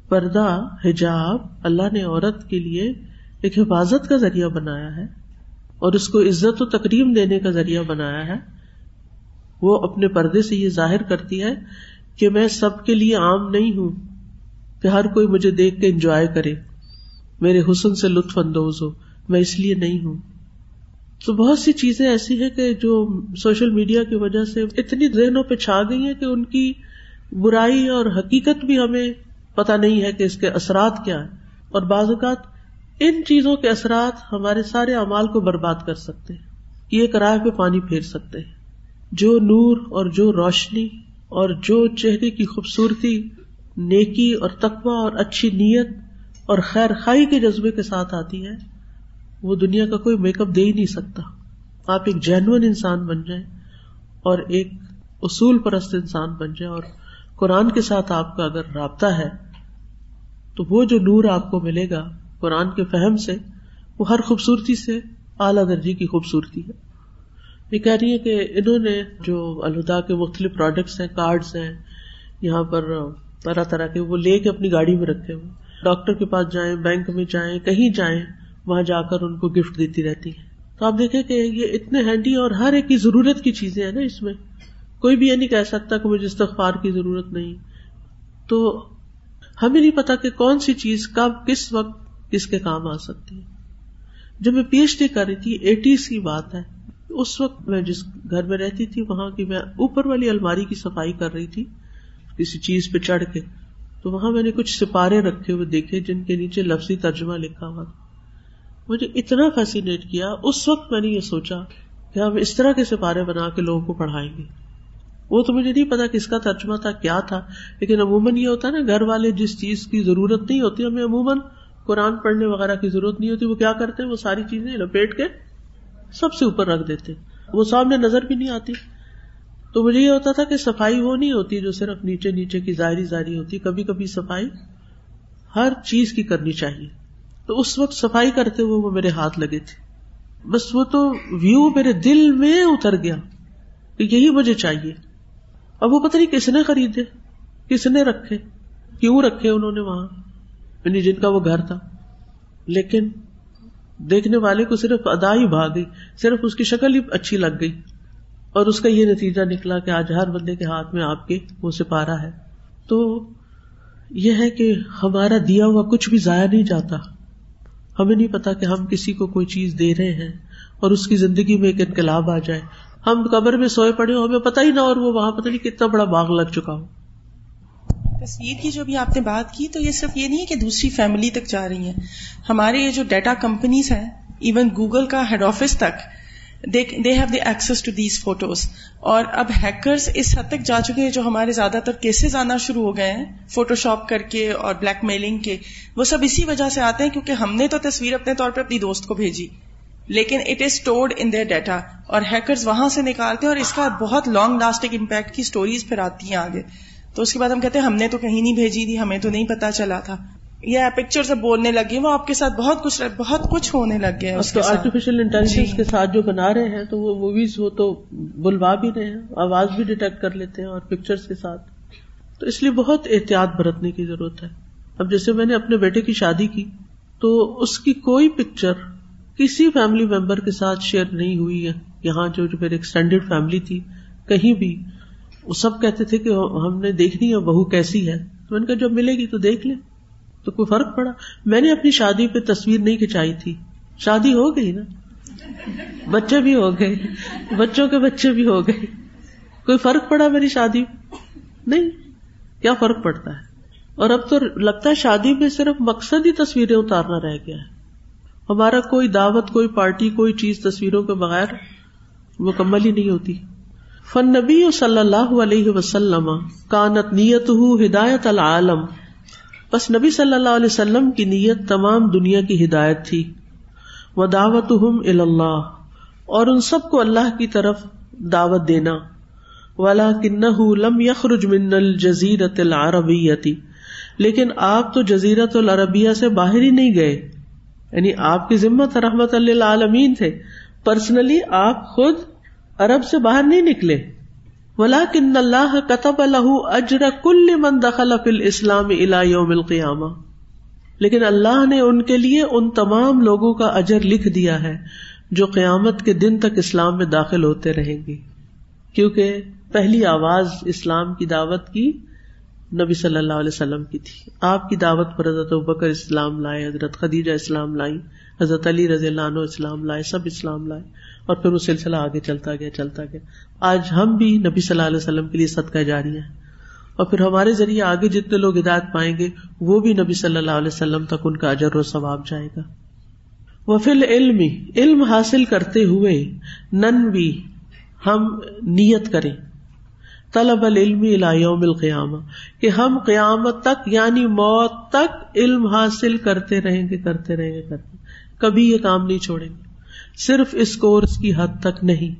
پردہ، حجاب، اللہ نے عورت کے لیے ایک حفاظت کا ذریعہ بنایا ہے اور اس کو عزت و تقریم دینے کا ذریعہ بنایا ہے۔ وہ اپنے پردے سے یہ ظاہر کرتی ہے کہ میں سب کے لیے عام نہیں ہوں، کہ ہر کوئی مجھے دیکھ کے انجوائے کرے۔ میرے حسن سے لطف اندوز ہو، میں اس لیے نہیں ہوں۔ تو بہت سی چیزیں ایسی ہیں کہ جو سوشل میڈیا کی وجہ سے اتنی ذہنوں پہ چھا گئی ہیں کہ ان کی برائی اور حقیقت بھی ہمیں پتا نہیں ہے کہ اس کے اثرات کیا ہیں۔ اور بعض اوقات ان چیزوں کے اثرات ہمارے سارے امال کو برباد کر سکتے ہیں۔ یہ کرائے پہ پانی پھیر سکتے ہیں۔ جو نور اور جو روشنی اور جو چہرے کی خوبصورتی، نیکی اور تقوا اور اچھی نیت اور خیر خائی کے جذبے کے ساتھ آتی ہے وہ دنیا کا کوئی میک اپ دے ہی نہیں سکتا۔ آپ ایک جینوئن انسان بن جائیں اور ایک اصول پرست انسان بن جائے اور قرآن کے ساتھ آپ کا اگر رابطہ ہے، تو وہ جو نور آپ کو ملے گا قرآن کے فہم سے، وہ ہر خوبصورتی سے اعلیٰ درجے کی خوبصورتی ہے۔ یہ کہہ رہی ہے کہ انہوں نے جو الہدا کے مختلف پروڈکٹس ہیں کارڈس ہیں، یہاں پر طرح طرح کے وہ لے کے اپنی گاڑی میں رکھے ہوئے۔ ڈاکٹر کے پاس جائیں، بینک میں جائیں، کہیں جائیں وہاں جا کر ان کو گفٹ دیتی رہتی ہے تو آپ دیکھیں کہ یہ اتنے ہینڈی اور ہر ایک کی ضرورت کی چیزیں ہیں نا اس میں۔ کوئی بھی یہ نہیں کہہ سکتا کہ مجھے استغفار کی ضرورت نہیں۔ تو ہمیں نہیں پتا کہ کون سی چیز کب، کس وقت کس کے کام آ سکتی ہے۔ جب میں پی ایچ ڈی کر رہی تھی، ایٹیز کی بات ہے۔ اس وقت میں جس گھر میں رہتی تھی، وہاں کی میں اوپر والی الماری کی صفائی کر رہی تھی، کسی چیز پہ چڑھ کے۔ تو وہاں میں نے کچھ سپارے رکھے ہوئے دیکھے، جن کے نیچے لفظی ترجمہ لکھا ہوا تھا۔ مجھے اتنا فیسینیٹ کیا، اس وقت میں نے یہ سوچا کہ ہم اس طرح کے سپارے بنا کے لوگوں کو پڑھائیں گے۔ وہ تو مجھے نہیں پتا کس کا ترجمہ تھا، کیا تھا، لیکن عموماً یہ ہوتا ہے نا، گھر والے جس چیز کی ضرورت نہیں ہوتی، ہمیں عموماً قرآن پڑھنے وغیرہ کی ضرورت نہیں ہوتی، وہ کیا کرتے، وہ ساری چیزیں لپیٹ کے سب سے اوپر رکھ دیتے۔ وہ سامنے نظر بھی نہیں آتی۔ تو مجھے یہ ہوتا تھا کہ صفائی وہ نہیں ہوتی جو صرف نیچے نیچے کی ظاہری ظاہری ہوتی، کبھی کبھی صفائی ہر چیز کی کرنی چاہیے۔ تو اس وقت صفائی کرتے ہوئے وہ میرے ہاتھ لگے تھے۔ بس وہ تو ویو میرے دل میں اتر گیا کہ یہی مجھے چاہیے۔ اب وہ پتہ نہیں کس نے خریدے، کس نے رکھے، کیوں رکھے انہوں نے وہاں۔ یعنی جن کا وہ گھر تھا۔ لیکن دیکھنے والے کو صرف ادا ہی بھاگ گئی، صرف اس کی شکل ہی اچھی لگ گئی۔ اور اس کا یہ نتیجہ نکلا کہ آج ہر بندے کے ہاتھ میں آپ کے وہ سپارا ہے۔ تو یہ ہے کہ ہمارا دیا ہوا کچھ بھی ضائع نہیں جاتا۔ ہمیں نہیں پتا کہ ہم کسی کو کوئی چیز دے رہے ہیں اور اس کی زندگی میں ایک انقلاب آ جائے۔ ہم قبر میں سوئے پڑے ہو ہمیں پتا ہی نہ اور وہ وہاں پتہ نہیں کتنا بڑا باغ لگ چکا ہو۔ تصویر کی جو بھی آپ نے بات کی تو یہ صرف یہ نہیں ہے کہ دوسری فیملی تک جا رہی ہیں۔ ہمارے یہ جو ڈیٹا کمپنیز ہیں، ایون گوگل کا ہیڈ آفس تک they have the access to these photos اور اب ہیکرز اس حد تک جا چکے ہیں جو ہمارے زیادہ تر کیسز آنا شروع ہو گئے ہیں فوٹو شاپ کر کے اور بلیک میلنگ کے۔ وہ سب اسی وجہ سے آتے ہیں کیونکہ ہم نے تو تصویر اپنے طور پہ اپنی دوست کو بھیجی۔ لیکن it is stored in their data اور ہیکرز وہاں سے نکالتے ہیں اور اس کا بہت لانگ لاسٹنگ امپیکٹ کی اسٹوریز پھر آتی ہیں آگے۔ تو اس کے بعد ہم کہتے ہیں، ہم نے تو کہیں نہیں بھیجی تھی، ہمیں تو نہیں پتا چلا تھا۔ یا پکچر سے بولنے لگے وہ آپ کے ساتھ بہت کچھ بہت کچھ ہونے لگ گیا آرٹیفیشیل انٹیلیجنس جی۔ کے ساتھ جو بنا رہے ہیں تو وہ موویز وہ تو بلوا بھی رہے ہیں آواز بھی ڈیٹیکٹ کر لیتے ہیں اور پکچر کے ساتھ۔ تو اس لیے بہت احتیاط برتنے کی ضرورت ہے۔ اب جیسے میں نے اپنے بیٹے کی شادی کی تو اس کی کوئی پکچر کسی فیملی ممبر کے ساتھ شیئر نہیں ہوئی ہے۔ یہاں جو میری ایکسٹینڈیڈ فیملی تھی کہیں بھی وہ سب کہتے تھے کہ ہم نے دیکھنی ہے بہو کیسی ہے۔ تو میں نے کہا جب ملے گی تو دیکھ لیں۔ تو کوئی فرق پڑا؟ میں نے اپنی شادی پہ تصویر نہیں کھچائی تھی۔ شادی ہو گئی نا؟ بچے بھی ہو گئے۔ بچوں کے بچے بھی ہو گئے۔ کوئی فرق پڑا میری شادی نہیں۔ کیا فرق پڑتا ہے؟ اور اب تو لگتا ہے شادی میں صرف مقصد ہی تصویریں اتارنا رہ گیا ہے۔ ہمارا کوئی دعوت، کوئی پارٹی، کوئی چیز تصویروں کے بغیر مکمل ہی نہیں ہوتی۔ فن نبی صلی اللہ علیہ وسلم کانت نیت ہدایت العالم بس نبی صلی اللہ علیہ وسلم کی نیت تمام دنیا کی ہدایت تھی۔ وہ دعوت اللہ اور ان سب کو اللہ کی طرف دعوت دینا۔ والا کن لم یخرج من الجزیرت العربیتی لیکن آپ تو جزیرت العربیہ سے باہر ہی نہیں گئے۔ یعنی آپ کی ذمت رحمت اللہ تھے۔ پرسنلی آپ خود عرب سے باہر نہیں نکلے۔ ولا اللہ کتب الح اجر کل من دخل فل اسلام یوم القیامہ۔ لیکن اللہ نے ان کے لیے ان تمام لوگوں کا اجر لکھ دیا ہے جو قیامت کے دن تک اسلام میں داخل ہوتے رہیں گے۔ کیونکہ پہلی آواز اسلام کی دعوت کی نبی صلی اللہ علیہ وسلم کی تھی۔ آپ کی دعوت پر حضرت بکر اسلام لائے، حضرت خدیجہ اسلام لائی حضرت علی رضی اللہ عنہ اسلام لائے، سب اسلام لائے۔ اور پھر وہ سلسلہ آگے چلتا گیا چلتا گیا۔ آج ہم بھی نبی صلی اللہ علیہ وسلم کے لیے صدقہ جاری ہیں۔ اور پھر ہمارے ذریعے آگے جتنے لوگ ہدایت پائیں گے، وہ بھی نبی صلی اللہ علیہ وسلم تک ان کا اجر و ثواب جائے گا۔ وہ فل علم علم حاصل کرتے ہوئے نن بھی ہم نیت کریں۔ طلب العلم یوم القیامہ، کہ ہم قیامت تک یعنی موت تک، علم حاصل کرتے رہیں گے، کرتے رہیں گے، کرتے کبھی یہ کام نہیں چھوڑیں گے۔ صرف اس کورس کی حد تک نہیں،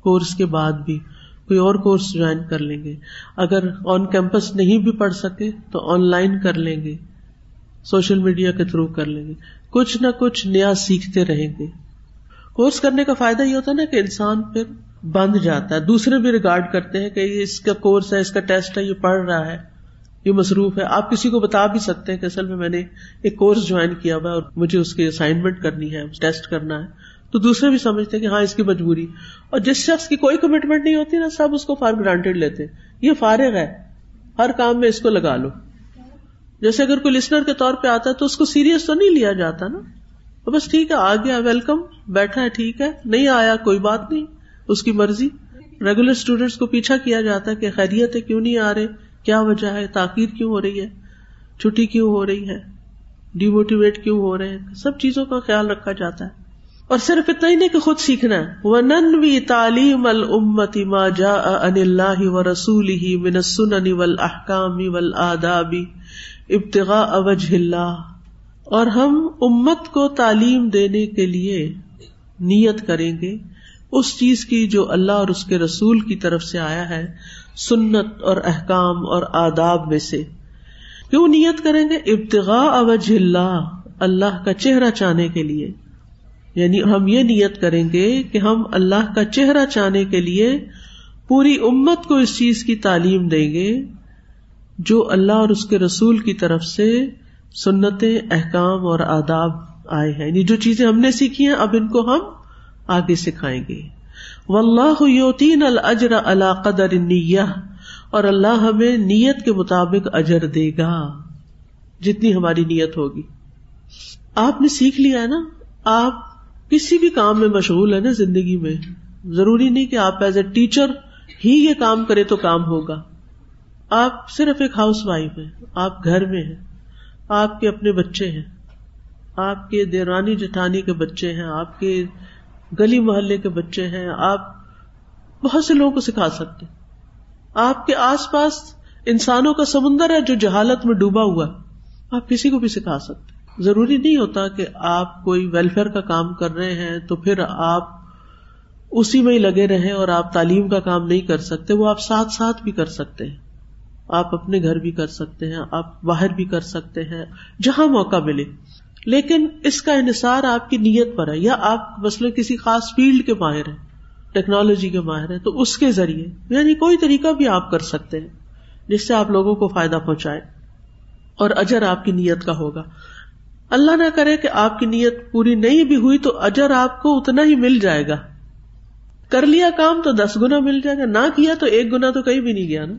کورس کے بعد بھی کوئی اور کورس جوائن کر لیں گے۔ اگر آن کیمپس نہیں بھی پڑھ سکے تو آن لائن کر لیں گے سوشل میڈیا کے تھرو کر لیں گے۔ کچھ نہ کچھ نیا سیکھتے رہیں گے۔ کورس کرنے کا فائدہ یہ ہوتا ہے نا کہ انسان پھر بند جاتا ہے۔ دوسرے بھی ریگارڈ کرتے ہیں کہ اس کا کورس ہے، اس کا ٹیسٹ ہے، یہ پڑھ رہا ہے، یہ مصروف ہے۔ آپ کسی کو بتا بھی سکتے ہیں کہ اصل میں میں نے ایک کورس جوائن کیا ہوا ہے اور مجھے اس کی اسائنمنٹ کرنی ہے ٹیسٹ کرنا ہے۔ تو دوسرے بھی سمجھتے کہ ہاں اس کی مجبوری اور جس شخص کی کوئی کمٹمنٹ نہیں ہوتی نا، سب اس کو فار گرانٹیڈ لیتے یہ فارغ ہے۔ ہر کام میں اس کو لگا لو۔ جیسے اگر کوئی لسنر کے طور پہ آتا ہے تو اس کو سیریس تو نہیں لیا جاتا نا۔ تو بس ٹھیک ہے، آ گیا ویلکم بیٹھا ہے، ٹھیک ہے۔ نہیں آیا، کوئی بات نہیں۔ اس کی مرضی۔ ریگولر اسٹوڈینٹس کو پیچھا کیا جاتا ہے کہ خیریت ہے، کیوں نہیں آ رہے؟ کیا وجہ ہے؟ تاخیر کیوں ہو رہی ہے؟ چھٹی کیوں ہو رہی ہے؟ ڈیموٹیویٹ کیوں ہو رہے ہیں؟ سب چیزوں کا خیال رکھا جاتا ہے۔ اور صرف اتنا ہی نہیں کہ خود سیکھنا ہے۔ نن وی تعلیم المتی ما جا ان اللہ و رسول ہی من سن ول احکامی ول آدابی ابتغا اللہ۔ اور ہم امت کو تعلیم دینے کے لیے نیت کریں گے۔ اس چیز کی جو اللہ اور اس کے رسول کی طرف سے آیا ہے، سنت اور احکام اور آداب میں سے۔ کیوں نیت کریں گے؟ ابتغا اوج اللہ اللہ کا چہرہ چاہنے کے لیے۔ یعنی ہم یہ نیت کریں گے کہ ہم اللہ کا چہرہ چاہنے کے لیے پوری امت کو اس چیز کی تعلیم دیں گے جو اللہ اور اس کے رسول کی طرف سے سنتیں، احکام اور آداب آئے ہیں۔ یعنی جو چیزیں ہم نے سیکھی ہیں، اب ان کو ہم آگے سکھائیں گے۔ و اللہ یوتین الجر اللہ قدر اور اللہ ہمیں نیت کے مطابق اجر دے گا۔ جتنی ہماری نیت ہوگی۔ آپ نے سیکھ لیا ہے نا؟ آپ کسی بھی کام میں مشغول ہے نا زندگی میں، ضروری نہیں کہ آپ ایز اے ٹیچر ہی یہ کام کرے تو کام ہوگا۔ آپ صرف ایک ہاؤس وائف ہیں، آپ گھر میں ہیں، آپ کے اپنے بچے ہیں، آپ کے دیرانی جٹھانی کے بچے ہیں، آپ کے گلی محلے کے بچے ہیں، آپ بہت سے لوگوں کو سکھا سکتے آپ کے آس پاس انسانوں کا سمندر ہے جو جہالت میں ڈوبا ہوا آپ کسی کو بھی سکھا سکتے ضروری نہیں ہوتا کہ آپ کوئی ویلفیئر کا کام کر رہے ہیں تو پھر آپ اسی میں ہی لگے رہے اور آپ تعلیم کا کام نہیں کر سکتے، وہ آپ ساتھ ساتھ بھی کر سکتے ہیں۔ آپ اپنے گھر بھی کر سکتے ہیں، آپ باہر بھی کر سکتے ہیں، جہاں موقع ملے۔ لیکن اس کا انحصار آپ کی نیت پر ہے یا آپ مثلاً کسی خاص فیلڈ کے ماہر ہیں ٹیکنالوجی کے ماہر ہیں، تو اس کے ذریعے یعنی کوئی طریقہ بھی آپ کر سکتے ہیں جس سے آپ لوگوں کو فائدہ پہنچائے اور اجر آپ کی نیت کا ہوگا۔ اللہ نہ کرے کہ آپ کی نیت پوری نہیں بھی ہوئی تو اجر آپ کو اتنا ہی مل جائے گا۔ کر لیا کام تو دس گنا مل جائے گا، نہ کیا تو ایک گنا تو کہیں بھی نہیں گیا نا۔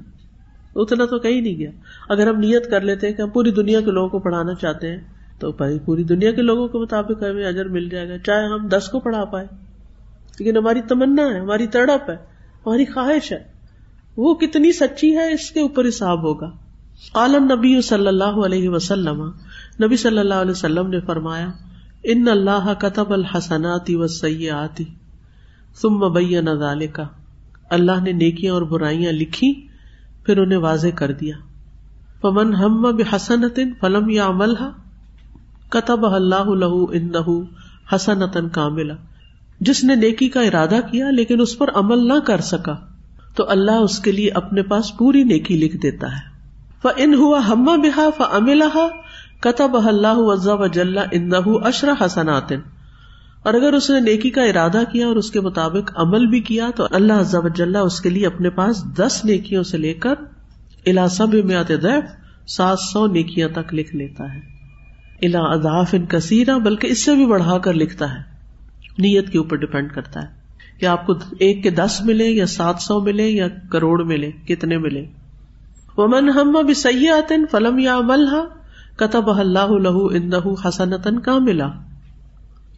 اتنا تو کہیں نہیں گیا۔ اگر ہم نیت کر لیتے ہیں کہ ہم پوری دنیا کے لوگوں کو پڑھانا چاہتے ہیں، تو بھائی پوری دنیا کے لوگوں کے مطابق ہمیں اجر مل جائے گا، چاہے ہم دس کو پڑھا پائے لیکن ہماری تمنا ہے، ہماری تڑپ ہے، ہماری خواہش ہے۔ وہ کتنی سچی ہے، اس کے اوپر حساب ہوگا۔ عالم نبی صلی اللہ علیہ وسلم نبی صلی اللہ علیہ وسلم نے فرمایا، ان اللہ کتب الحسناتی و سیاتی تم مبین کا اللہ نے نیکیاں اور برائیاں لکھی، پھر انہیں واضح کر دیا۔ پمن ہم بحسنت فلم یا عمل کتب اللہ لہو ان حسنتن کاملا جس نے نیکی کا ارادہ کیا لیکن اس پر عمل نہ کر سکا، تو اللہ اس کے لیے اپنے پاس پوری نیکی لکھ دیتا ہے۔ ف ان ہوا ہما بحا ف املا کتب اللہ وزا وجل ان اشر حسنات. اور اگر اس نے نیکی کا ارادہ کیا اور اس کے مطابق عمل بھی کیا، تو اللہ عزا وجل اس کے لیے اپنے پاس دس نیکیوں سے لے کر الاسب میات دیف سات سو نیکیاں تک لکھ لیتا ہے۔ الا اضاف ان کثیرہ، بلکہ اس سے بھی بڑھا کر لکھتا ہے۔ نیت کے اوپر ڈپینڈ کرتا ہے۔ کہ آپ کو ایک کے دس ملے، یا سات سو ملے، یا کروڑ ملے، کتنے ملے۔ ومن ہم اب سیاحت فلم یا عمل کتب اللہ لہو اندہ حسنتن کا ملا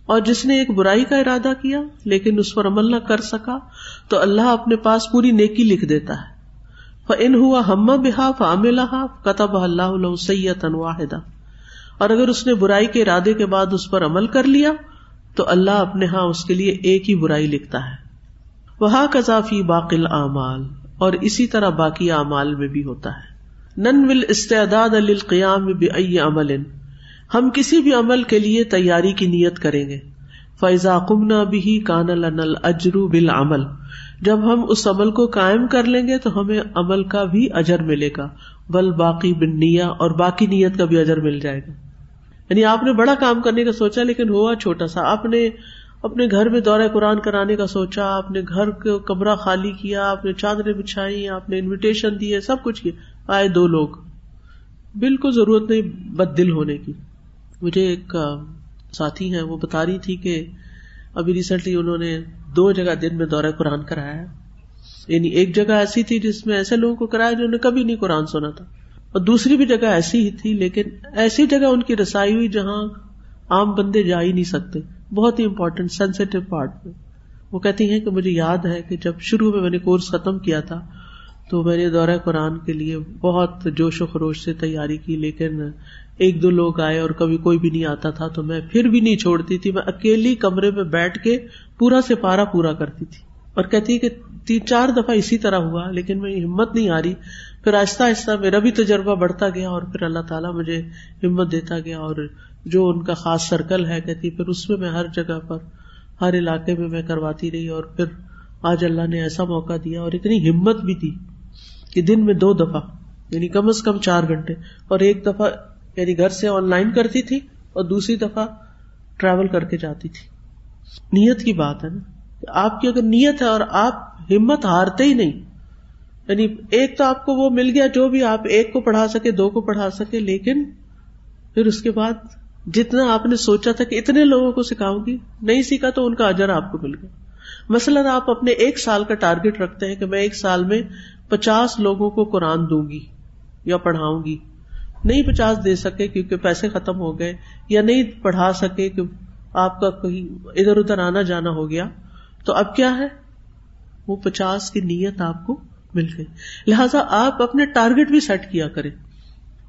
اور جس نے ایک برائی کا ارادہ کیا لیکن اس پر عمل نہ کر سکا، تو اللہ اپنے پاس پوری نیکی لکھ دیتا ہے۔ ان ہوا ہم بحا فاملہ کتب اللہ لہو سیتن واحدہ۔ اور اگر اس نے برائی کے ارادے کے بعد اس پر عمل کر لیا، تو اللہ اپنے ہاں اس کے لیے ایک ہی برائی لکھتا ہے۔ وہ کذافی باقل اعمال اور اسی طرح باقی اعمال میں بھی ہوتا ہے۔ نن ول استعداد القیام عمل۔ ہم کسی بھی عمل کے لیے تیاری کی نیت کریں گے۔ فیضا کمنا بھی کان النل اجرو بل عمل جب ہم اس عمل کو قائم کر لیں گے تو ہمیں عمل کا بھی اجر ملے گا۔ بل باقی بن نیا اور باقی نیت کا بھی اجر مل جائے گا۔ یعنی آپ نے بڑا کام کرنے کا سوچا لیکن ہوا چھوٹا سا۔ آپ نے اپنے گھر میں دورہ قرآن کرانے کا سوچا، آپ نے گھر کا کمرہ خالی کیا، آپ نے چادریں بچھائی آپ نے انویٹیشن دیے، سب کچھ کیا۔ آئے دو لوگ۔ بالکل ضرورت نہیں بد دل ہونے کی۔ مجھے ایک ساتھی ہیں، وہ بتا رہی تھی کہ ابھی ریسنٹلی انہوں نے دو جگہ دن میں دورہ قرآن کرایا۔ یعنی ایک جگہ ایسی تھی جس میں ایسے لوگوں کو کرایا جنہوں نے کبھی نہیں قرآن سنا تھا۔ اور دوسری بھی جگہ ایسی ہی تھی، لیکن ایسی جگہ ان کی رسائی ہوئی جہاں عام بندے جا ہی نہیں سکتے۔ بہت ہی امپورٹینٹ سینسیٹیو پارٹ میں۔ وہ کہتی ہیں کہ مجھے یاد ہے کہ جب شروع میں میں نے کورس ختم کیا تھا تو میں نے دورہ قرآن کے لیے بہت جوش و خروش سے تیاری کی، لیکن ایک دو لوگ آئے اور کبھی کوئی بھی نہیں آتا تھا تو میں پھر بھی نہیں چھوڑتی تھی۔ میں اکیلی کمرے میں بیٹھ کے پورا سے پارا پورا کرتی تھی۔ اور کہتی کہ تین، چار دفعہ اسی طرح ہوا، لیکن میری ہمت نہیں آ رہی۔ پھر آہستہ آہستہ میرا بھی تجربہ بڑھتا گیا اور پھر اللہ تعالیٰ مجھے ہمت دیتا گیا اور جو ان کا خاص سرکل ہے، کہتی پھر اس میں میں ہر جگہ پر، ہر علاقے میں میں کرواتی رہی اور پھر آج اللہ نے ایسا موقع دیا اور اتنی ہمت بھی دی۔ کہ دن میں دو دفعہ یعنی کم از کم چار گھنٹے۔ اور ایک دفعہ یعنی گھر سے آن لائن کرتی تھی اور دوسری دفعہ ٹریول کر کے جاتی تھی۔ نیت کی بات ہے نا؟ آپ کی اگر نیت ہے اور آپ ہمت ہارتے ہی نہیں یعنی ایک تو آپ کو وہ مل گیا جو بھی آپ ایک کو پڑھا سکے، دو کو پڑھا سکے، لیکن پھر اس کے بعد جتنا آپ نے سوچا تھا کہ اتنے لوگوں کو سکھاؤں گی، نہیں سیکھا تو ان کا اجر آپ کو مل گیا۔ مثلاً آپ اپنے ایک سال کا ٹارگیٹ رکھتے ہیں کہ میں ایک سال میں پچاس لوگوں کو قرآن دوں گی یا پڑھاؤں گی۔ نہیں پچاس دے سکے کیونکہ پیسے ختم ہو گئے، یا نہیں پڑھا سکے کہ آپ کا کہیں ادھر ادھر آنا جانا ہو گیا۔ تو اب کیا ہے؟ وہ پچاس کی نیت آپ کو مل گئی۔ لہٰذا آپ اپنے ٹارگیٹ بھی سیٹ کیا کریں۔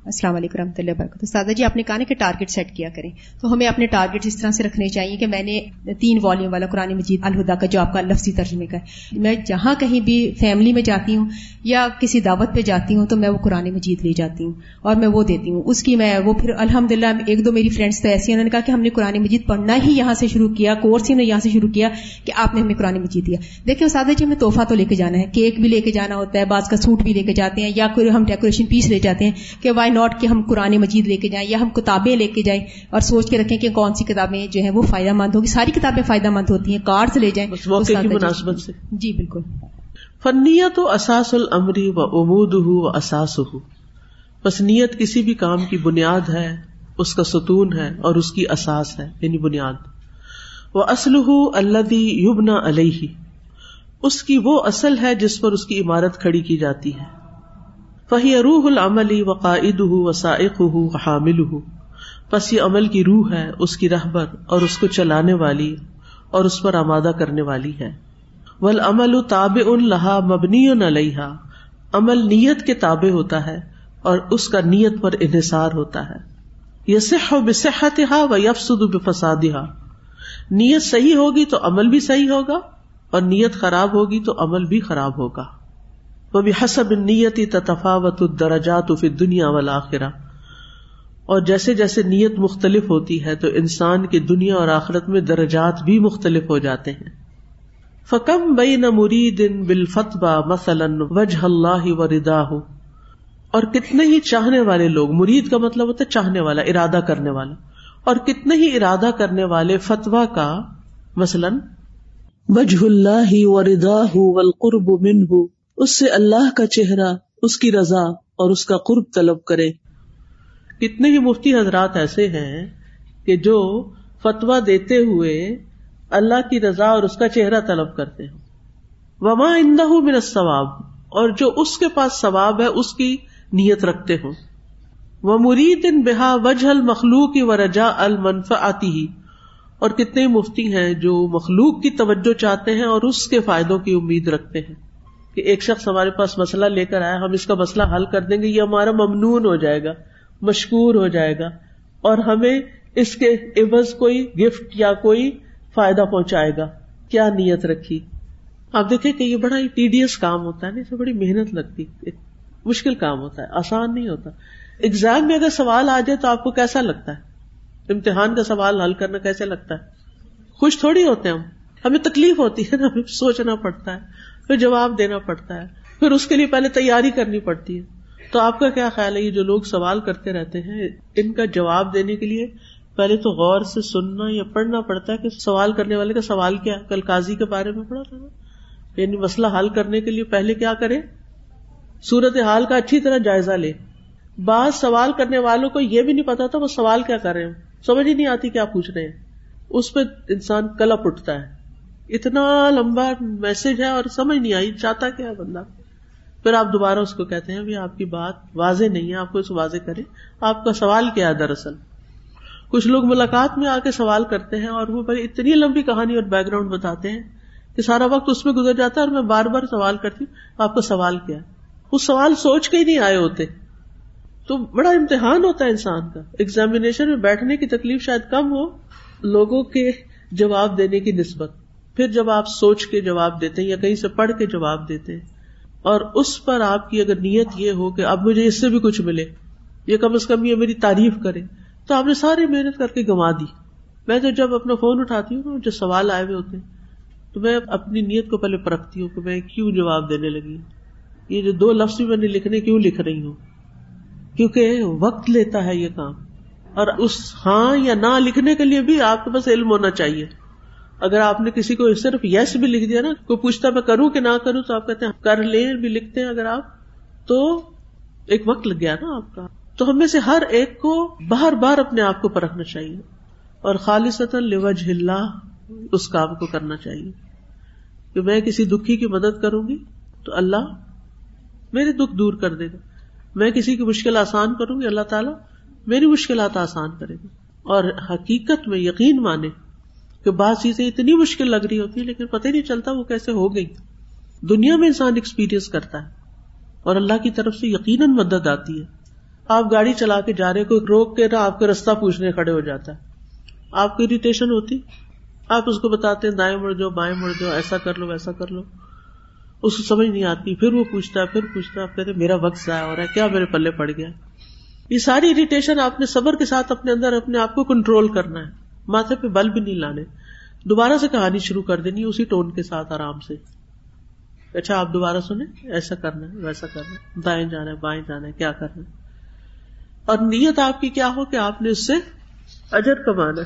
السلام علیکم رحمۃ اللہ وبرکاتہ۔ سادہ جی آپ نے کہا نا کہ ٹارگیٹ سیٹ کیا کریں۔ تو ہمیں اپنے ٹارگیٹ اس طرح سے رکھنے چاہیے کہ میں نے تین والیوم والا قرآن مجید الہدا کا جو آپ کا لفظی ترجمے کا ہے۔ میں جہاں کہیں بھی فیملی میں جاتی ہوں یا کسی دعوت پہ جاتی ہوں تو میں وہ قرآن مجید لے جاتی ہوں اور میں وہ دیتی ہوں۔ اس کی میں وہ پھر الحمد للہ ایک دو میری فرینڈس تو ایسی انہوں نے کہا کہ ہم نے قرآن مجید پڑھنا ہی یہاں سے شروع کیا کورس ہی نے یہاں سے شروع کیا کہ آپ نے ہمیں قرآن مجید دیا۔ دیکھیں سادہ جی ہمیں تحفہ تو لے کے جانا ہے کیک بھی لے کے جانا ہوتا ہے، بعض کا سوٹ بھی لے کے جاتے ہیں یا کوئی ہم ڈیکوریشن پیس لے جاتے ہیں کہ وائی ناٹ کہ ہم قرآن مجید لے کے جائیں یا ہم کتابیں لے کے جائیں اور سوچ کے رکھیں کہ کون سی کتابیں جو ہیں وہ فائدہ مند ہوگی۔ ساری کتابیں فائدہ مند ہوتی ہیں کارڈ لے جائیں۔ مناسبت سے۔ جی بالکل۔ فنیت و اساس العمری و امود ہو و اساس ہو بس نیت کسی بھی کام کی بنیاد ہے اس کا ستون ہے اور اس کی اساس ہے یعنی بنیاد۔ وہ اسلح اللہ یبنا علیہ۔ اس کی وہ اصل ہے جس پر اس کی عمارت کھڑی کی جاتی ہے۔ فہی روح العملی و قائد ہُو و ہُو حامل ہُو بس یہ عمل کی روح ہے، اس کی رہبر اور اس کو چلانے والی اور اس پر آمادہ کرنے والی ہے۔ ول عمل تاب ان لہا مبنی علیہ عمل نیت کے تابع ہوتا ہے اور اس کا نیت پر انحصار ہوتا ہے۔ یہ سح و بصحت ہا و یفسد بفساد ہا نیت صحیح ہوگی تو عمل بھی صحیح ہوگا اور نیت خراب ہوگی تو عمل بھی خراب ہوگا۔ وہ بھی حسب نیتی تفاوت الدرجات فی دنیا والا اور جیسے جیسے نیت مختلف ہوتی ہے تو انسان کی دنیا اور آخرت میں درجات بھی مختلف ہو جاتے ہیں۔ فکم بئی نہ مرید بال فتبا مثلاً وجہ اللہ و ردا ہو اور کتنے ہی چاہنے والے لوگ، مرید کا مطلب ہوتا ہے چاہنے والا، ارادہ کرنے والا۔ اور کتنے ہی ارادہ کرنے والے فتوا کا مثلاً وجہ اللہ و ردا ہو والقرب من ہو اس سے اللہ کا چہرہ، اس کی رضا اور اس کا قرب طلب کرے۔ کتنے ہی مفتی حضرات ایسے ہیں کہ جو فتوا دیتے ہوئے اللہ کی رضا اور اس کا چہرہ طلب کرتے ہیں وما اندہ من ثواب اور جو اس کے پاس ثواب ہے، اس کی نیت رکھتے ہوں۔ وہ مرید ان بحا وجہ المخلوق کی رجا المنف آتی ہی اور کتنے مفتی ہیں جو مخلوق کی توجہ چاہتے ہیں اور اس کے فائدوں کی امید رکھتے ہیں۔ کہ ایک شخص ہمارے پاس مسئلہ لے کر آیا، ہم اس کا مسئلہ حل کر دیں گے، یہ ہمارا ممنون ہو جائے گا، مشکور ہو جائے گا، اور ہمیں اس کے عوض کوئی گفٹ یا کوئی فائدہ پہنچائے گا۔ کیا نیت رکھی؟ آپ دیکھیں کہ یہ بڑا ٹی ڈی ایس کام ہوتا ہے نا اسے بڑی محنت لگتی مشکل کام ہوتا ہے، آسان نہیں ہوتا۔ ایگزام میں اگر سوال آ جائے تو آپ کو کیسا لگتا ہے؟ امتحان کا سوال حل کرنا کیسے لگتا ہے؟ خوش تھوڑی ہوتے ہیں ہم، ہمیں تکلیف ہوتی ہے نا، ہمیں سوچنا پڑتا ہے۔ پھر جواب دینا پڑتا ہے۔ پھر اس کے لیے پہلے تیاری کرنی پڑتی ہے۔ تو آپ کا کیا خیال ہے؟ یہ جو لوگ سوال کرتے رہتے ہیں، ان کا جواب دینے کے لیے پہلے تو غور سے سننا یا پڑھنا پڑتا ہے کہ سوال کرنے والے کا سوال کیا کل قاضی کے بارے میں پڑھا تھا یعنی مسئلہ حل کرنے کے لیے پہلے کیا کرے؟ صورت حال کا اچھی طرح جائزہ لے۔ بعض سوال کرنے والوں کو یہ بھی نہیں پتا تھا وہ سوال کیا کر رہے ہیں سمجھ ہی نہیں آتی کیا پوچھ رہے ہیں۔ اس پہ انسان کلپ اٹھتا ہے۔ اتنا لمبا میسج ہے اور سمجھ نہیں آئی، چاہتا کیا بندہ؟ پھر آپ دوبارہ اس کو کہتے ہیں آپ کی بات واضح نہیں ہے، آپ کو اس واضح کرے آپ کا سوال کیا ہے دراصل؟ کچھ لوگ ملاقات میں آ کے سوال کرتے ہیں اور وہ اتنی لمبی کہانی اور بیک گراؤنڈ بتاتے ہیں کہ سارا وقت اس میں گزر جاتا ہے اور میں بار بار سوال کرتی ہوں، آپ کا سوال کیا وہ سوال سوچ کے ہی نہیں آئے ہوتے۔ تو بڑا امتحان ہوتا ہے انسان کا۔ ایگزامیشن میں بیٹھنے کی تکلیف شاید کم ہو، لوگوں کے جواب دینے کی نسبت۔ پھر جب آپ سوچ کے جواب دیتے ہیں یا کہیں سے پڑھ کے جواب دیتے ہیں، اور اس پر آپ کی اگر نیت یہ ہو کہ اب مجھے اس سے بھی کچھ ملے، یا کم از کم یہ میری تعریف کرے، تو آپ نے ساری محنت کر کے گوا دی۔ میں تو جب اپنا فون اٹھاتی ہوں جو سوال آئے ہوئے ہوتے ہیں، تو میں اپنی نیت کو پہلے پرکھتی ہوں کہ میں کیوں جواب دینے لگی یہ جو دو لفظ بھی میں نے لکھنے کیوں لکھ رہی ہوں؟ کیونکہ وقت لیتا ہے یہ کام۔ اور اس ہاں یا نہ لکھنے کے لیے بھی آپ کے پاس علم ہونا چاہیے۔ اگر آپ نے کسی کو صرف یس بھی لکھ دیا نا، کوئی پوچھتا میں کروں کہ نہ کروں، تو آپ کہتے ہیں کر لیں، بھی لکھتے ہیں اگر آپ، تو ایک وقت لگ گیا نا آپ کا۔ تو ہمیں سے ہر ایک کو بار بار اپنے آپ کو پرکھنا چاہیے۔ اور خالص لوج اللہ اس کام کو کرنا چاہیے۔ کہ میں کسی دکھی کی مدد کروں گی تو اللہ میرے دکھ دور کر دے گا۔ میں کسی کی مشکل آسان کروں گی، اللہ تعالیٰ میری مشکلات آسان کرے گا۔ اور حقیقت میں یقین مانے کہ بعض چیزیں اتنی مشکل لگ رہی ہوتی ہے لیکن پتہ ہی نہیں چلتا وہ کیسے ہو گئی۔ دنیا میں انسان ایکسپیرئنس کرتا ہے اور اللہ کی طرف سے یقیناً مدد آتی ہے۔ آپ گاڑی چلا کے جا رہے کوئی روک کے نہ آپ کا رستہ پوچھنے کھڑے ہو جاتا ہے۔ آپ کو اریٹیشن ہوتی؟ آپ اس کو بتاتے ہیں، دائیں مڑ جاؤ، بائیں مڑ جاؤ، ایسا کر لو، ویسا کر لو۔ اس کو سمجھ نہیں آتی، پھر وہ پوچھتا ہے، پھر پوچھتا ہے کہتے میرا وقت ضائع ہو رہا ہے، کیا میرے پلے پڑ گیا یہ ساری اریٹیشن آپ نے صبر کے ساتھ اپنے اندر اپنے آپ کو کنٹرول کرنا ہے۔ ماتھے پہ بل بھی نہیں لانے۔ دوبارہ سے کہانی شروع کر دینی، اسی ٹون کے ساتھ آرام سے۔ اچھا آپ دوبارہ سنیں، ایسا کرنا ہے، ویسا کرنا ہے، دائیں جانا ہے، بائیں جانا ہے، کیا کرنا ہے؟ اور نیت آپ کی کیا ہو کہ آپ نے اس سے اجر کمانا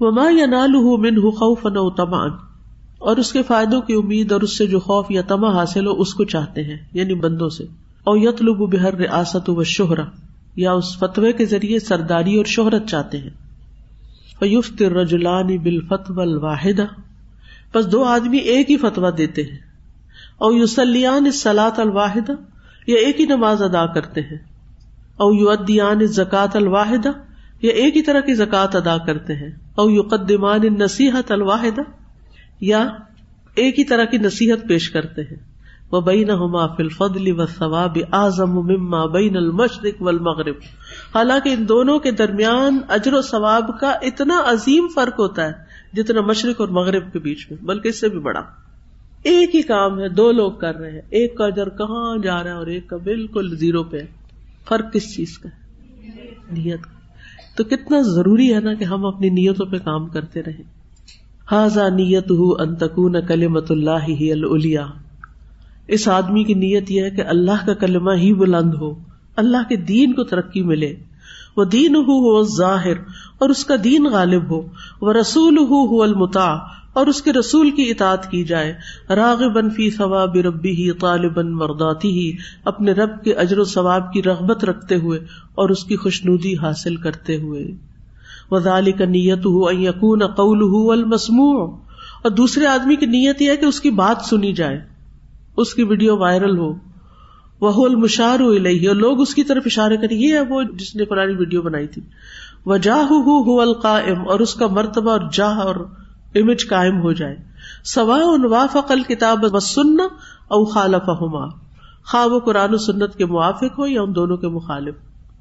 وما یا نال من خوف نو تمان اور اس کے فائدوں کی امید اور اس سے جو خوف یا تما حاصل ہو، اس کو چاہتے ہیں یعنی بندوں سے۔ اور یت لب بہر ریاست و شہرا یا اس فتوے کے ذریعے سرداری اور شہرت چاہتے ہیں۔ فیفت رجولانی بال فتو الواحدہ۔ بس دو آدمی ایک ہی فتوا دیتے ہیں۔ اور یوسلیان سلاط الواحدہ یا ایک ہی نماز ادا کرتے ہیں۔ او یو ادیان زکات الواحدہ یا ایک ہی طرح کی زکات ادا کرتے ہیں۔ او یو نصیحت الواحدہ یا ایک ہی طرح کی نصیحت پیش کرتے ہیں۔ وہ بین ہما فل فضل و ثواب اعظم مما بین المشرق والمغرب۔ حالانکہ ان دونوں کے درمیان اجر و ثواب کا اتنا عظیم فرق ہوتا ہے جتنا مشرق اور مغرب کے بیچ میں، بلکہ اس سے بھی بڑا۔ ایک ہی کام ہے، دو لوگ کر رہے ہیں۔ ایک کا اجر کہاں جا رہا ہے اور ایک کا بالکل زیرو پہ۔ فرق کس چیز کا ہے؟ نیت کا۔ تو کتنا ضروری ہے نا کہ ہم اپنی نیتوں پہ کام کرتے رہے ہاضا نیت ہُ انتقون کلمت اللہ ہی الیا اس آدمی کی نیت یہ ہے کہ اللہ کا کلمہ ہی بلند ہو۔ اللہ کے دین کو ترقی ملے۔ وہ دین ہو ظاہر اور اس کا دین غالب ہو۔ وہ رسول ہو المتا اور اس کے رسول کی اطاعت کی جائے۔ راغ فی ثواب ربی ہی طالباً مرداتی ہی اپنے رب کے اجر و ثواب کی رغبت رکھتے ہوئے اور اس کی خوشنودی حاصل کرتے ہوئے۔ وزال کا نیت ہو یقون قول ہو المسموع۔ اور دوسرے آدمی کی نیت یہ ہے کہ اس کی بات سنی جائے، اس کی ویڈیو وائرل ہو۔ وہ المشار اور لوگ اس کی طرف اشارے کریں، یہ ہے وہ جس نے پرانی ویڈیو بنائی تھی۔ وہ جاہ ہو القائم، اور اس کا مرتبہ اور جاہ اور امیج قائم ہو جائے۔ سوا وافق الکتاب و سننا او خالف ہما خواہ وہ قرآن و سنت کے موافق ہو یا ان دونوں کے مخالف۔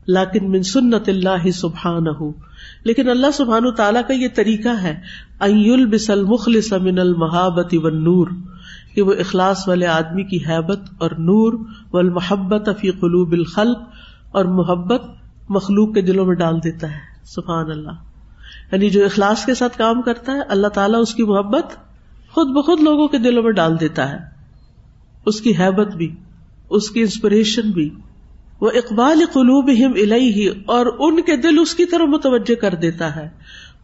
لیکن من سنت اللہ سبحان ہو لیکن اللہ سبحان تعالیٰ کا یہ طریقہ ہے ایل بسل مخلص من المحابت و نور کہ وہ اخلاص والے آدمی کی حیبت اور نور و المحبت فی قلوب الخلق اور محبت مخلوق کے دلوں میں ڈال دیتا ہے۔ سبحان اللہ۔ یعنی جو اخلاص کے ساتھ کام کرتا ہے، اللہ تعالیٰ اس کی محبت خود بخود لوگوں کے دلوں میں ڈال دیتا ہے۔ اس کی حیبت بھی، اس کی انسپریشن بھی۔ وہ اقبال قلوب ہم ہی اور ان کے دل اس کی طرح متوجہ کر دیتا ہے۔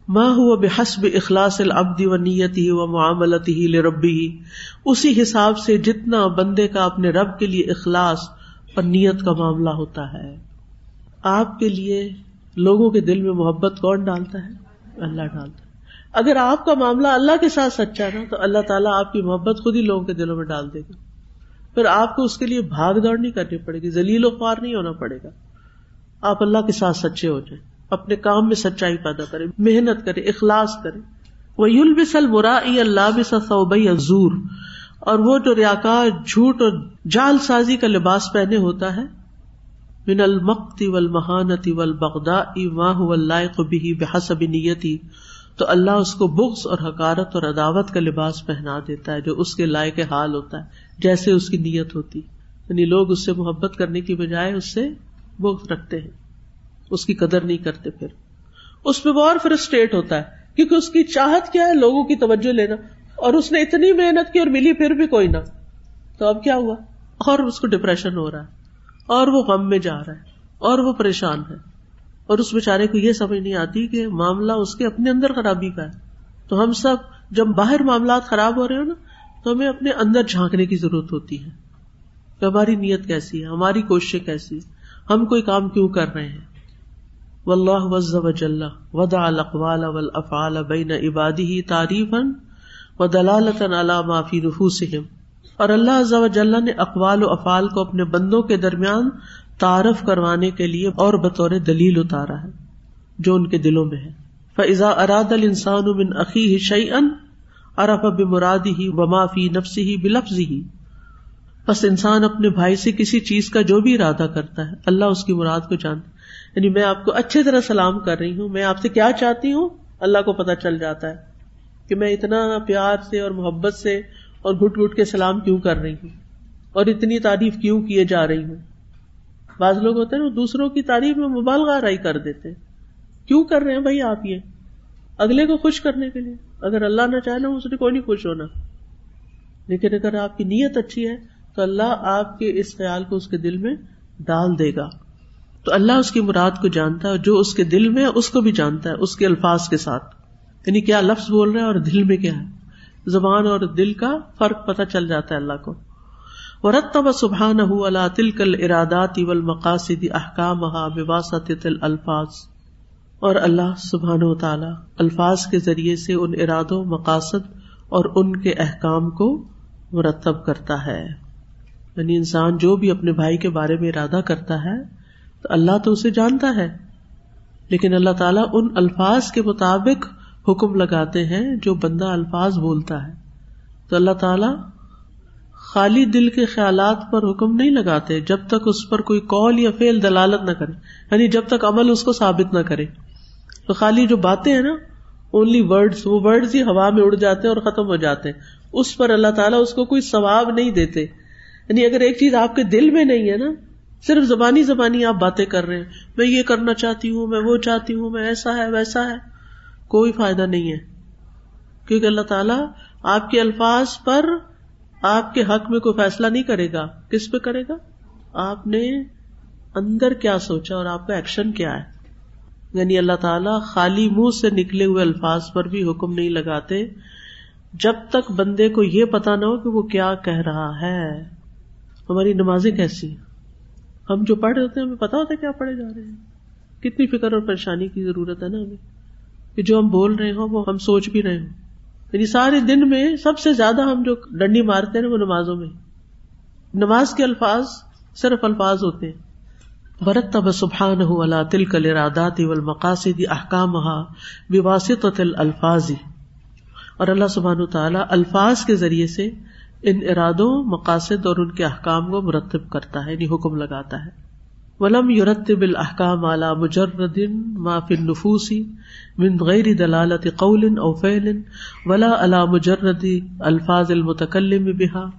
ماں ہوا بے حسب اخلاص العبدی و نیت ہی و معاملت ہی ربی ہی اسی حساب سے جتنا بندے کا اپنے رب کے لیے اخلاص اور نیت کا معاملہ ہوتا ہے۔ آپ کے لیے، لوگوں کے دل میں محبت کون ڈالتا ہے؟ اللہ ڈالتا ہے۔ اگر آپ کا معاملہ اللہ کے ساتھ سچا نا، تو اللہ تعالیٰ آپ کی محبت خود ہی لوگوں کے دلوں میں ڈال دے گا۔ پھر آپ کو اس کے لیے بھاگ دوڑ نہیں کرنی پڑے گی، ذلیل و خوار نہیں ہونا پڑے گا۔ آپ اللہ کے ساتھ سچے ہو جائیں۔ اپنے کام میں سچائی پیدا کرے، محنت کرے، اخلاص کرے۔ وہ یل بسل مرا اللہ بسبئی عزور اور وہ جو ریاکار، جھوٹ اور جال سازی کا لباس پہنے ہوتا ہے، من المقتی ول مہانتی ول بغدا ماہ اللہ بھی بحسب نیتی تو اللہ اس کو بغض اور حکارت اور عداوت کا لباس پہنا دیتا ہے، جو اس کے لائق حال ہوتا ہے، جیسے اس کی نیت ہوتی۔ یعنی لوگ اس سے محبت کرنے کی بجائے اس سے بغض رکھتے ہیں۔ اس کی قدر نہیں کرتے پھر۔ اس پہ وہ اور فرسٹریٹ ہوتا ہے، کیونکہ اس کی چاہت کیا ہے لوگوں کی توجہ لینا۔ اور اس نے اتنی محنت کی اور ملی پھر بھی کوئی نہ۔ تو اب کیا ہوا؟ اور اس کو ڈپریشن ہو رہا ہے۔ اور وہ غم میں جا رہا ہے۔ اور وہ پریشان ہے۔ اور اس بےچارے کو یہ سمجھ نہیں آتی کہ معاملہ اس کے اپنے اندر خرابی کا ہے۔ تو ہم سب جب باہر معاملات خراب ہو رہے ہو نا، تو ہمیں اپنے اندر جھانکنے کی ضرورت ہوتی ہے۔ کہ ہماری نیت کیسی ہے؟ ہماری کوششیں کیسی ہم کوئی کام کیوں کر رہے ہیں؟ و اللہ وز وجل ودا الاقوال والافعال بین عبادی تعریف و دلالت علامہ فی نفوسہم۔ اور اللہ جل نے اقوال و افعال کو اپنے بندوں کے درمیان تعارف کروانے کے لیے اور بطور دلیل اتارا ہے، جو ان کے دلوں میں ہے۔ فضا اراد السان بن عقی شعی ان ارف اب مرادی ہی ومافی نفسی ہی بلفظ ہی بس انسان اپنے بھائی سے کسی چیز کا جو بھی ارادہ کرتا ہے، اللہ اس کی مراد کو جانتا یعنی میں آپ کو اچھی طرح سلام کر رہی ہوں، میں آپ سے کیا چاہتی ہوں؟ اللہ کو پتا چل جاتا ہے کہ میں اتنا پیار سے اور محبت سے اور گٹ گٹ کے سلام کیوں کر رہی ہوں اور اتنی تعریف کیوں کیے جا رہی ہوں؟ بعض لوگ ہوتے ہیں وہ دوسروں کی تعریف میں مبالغہ رائی کر دیتے کیوں کر رہے ہیں بھائی آپ یہ؟ اگلے کو خوش کرنے کے لیے۔ اگر اللہ نہ چاہے نا، اس نے کوئی نہیں خوش ہونا۔ لیکن اگر آپ کی نیت اچھی ہے، تو اللہ آپ کے اس خیال کو اس کے دل میں ڈال دے گا۔ تو اللہ اس کی مراد کو جانتا ہے جو اس کے دل میں اس کو بھی جانتا ہے، اس کے الفاظ کے ساتھ۔ یعنی کیا لفظ بول رہے ہیں اور دل میں کیا ہے؟ زبان اور دل کا فرق پتہ چل جاتا ہے اللہ کو۔ ورتب سبحان اللہ تل ارادات اول مقاصد احکام الفاظ اور اللہ سبحان و تعالی الفاظ کے ذریعے سے ان ارادوں، مقاصد اور ان کے احکام کو مرتب کرتا ہے۔ یعنی انسان جو بھی اپنے بھائی کے بارے میں ارادہ کرتا ہے تو اللہ تو اسے جانتا ہے۔ لیکن اللہ تعالیٰ ان الفاظ کے مطابق حکم لگاتے ہیں جو بندہ الفاظ بولتا ہے۔ تو اللہ تعالی خالی دل کے خیالات پر حکم نہیں لگاتے جب تک اس پر کوئی کال یا فیل دلالت نہ کرے۔ یعنی جب تک عمل اس کو ثابت نہ کرے۔ تو خالی جو باتیں ہیں نا اونلی ورڈ وہ ورڈ ہی ہوا میں اڑ جاتے ہیں اور ختم ہو جاتے ہیں۔ اس پر اللہ تعالیٰ اس کو کوئی ثواب نہیں دیتے۔ یعنی اگر ایک چیز آپ کے دل میں نہیں ہے نا صرف زبانی زبانی آپ باتیں کر رہے ہیں۔ میں یہ کرنا چاہتی ہوں، میں وہ چاہتی ہوں، میں ایسا ہے، ویسا ہے۔ کوئی فائدہ نہیں ہے۔ کیونکہ اللہ تعالیٰ آپ کے الفاظ پر آپ کے حق میں کوئی فیصلہ نہیں کرے گا۔ کس پہ کرے گا؟ آپ نے اندر کیا سوچا اور آپ کا ایکشن کیا ہے۔ یعنی اللہ تعالیٰ خالی منہ سے نکلے ہوئے الفاظ پر بھی حکم نہیں لگاتے۔ جب تک بندے کو یہ پتا نہ ہو کہ وہ کیا کہہ رہا ہے۔ ہماری نمازیں کیسی ہم جو پڑھ رہے ہوتے ہیں، ہمیں پتا ہوتا ہے کیا پڑھے جا رہے ہیں۔ کتنی فکر اور پریشانی کی ضرورت ہے نا ہمیں۔ کہ جو ہم بول رہے ہوں، وہ ہم سوچ بھی رہے ہوں۔ یعنی سارے دن میں سب سے زیادہ ہم جو ڈنڈی مارتے ہیں وہ نمازوں میں۔ نماز کے الفاظ صرف الفاظ ہوتے ہیں۔ برت تب سبحان ہو اللہ تل کل ارادات مقاصد احکام واسط الفاظ اور اللہ سبحان تعالیٰ الفاظ کے ذریعے سے ان ارادوں، مقاصد اور ان کے احکام کو مرتب کرتا ہے یعنی حکم لگاتا ہے۔ ولم یورتب الحکام اعلی مجرد ما النفوسی من غیر دلالت قول او فعل ولا على مجرد الفاظ المتکلم بها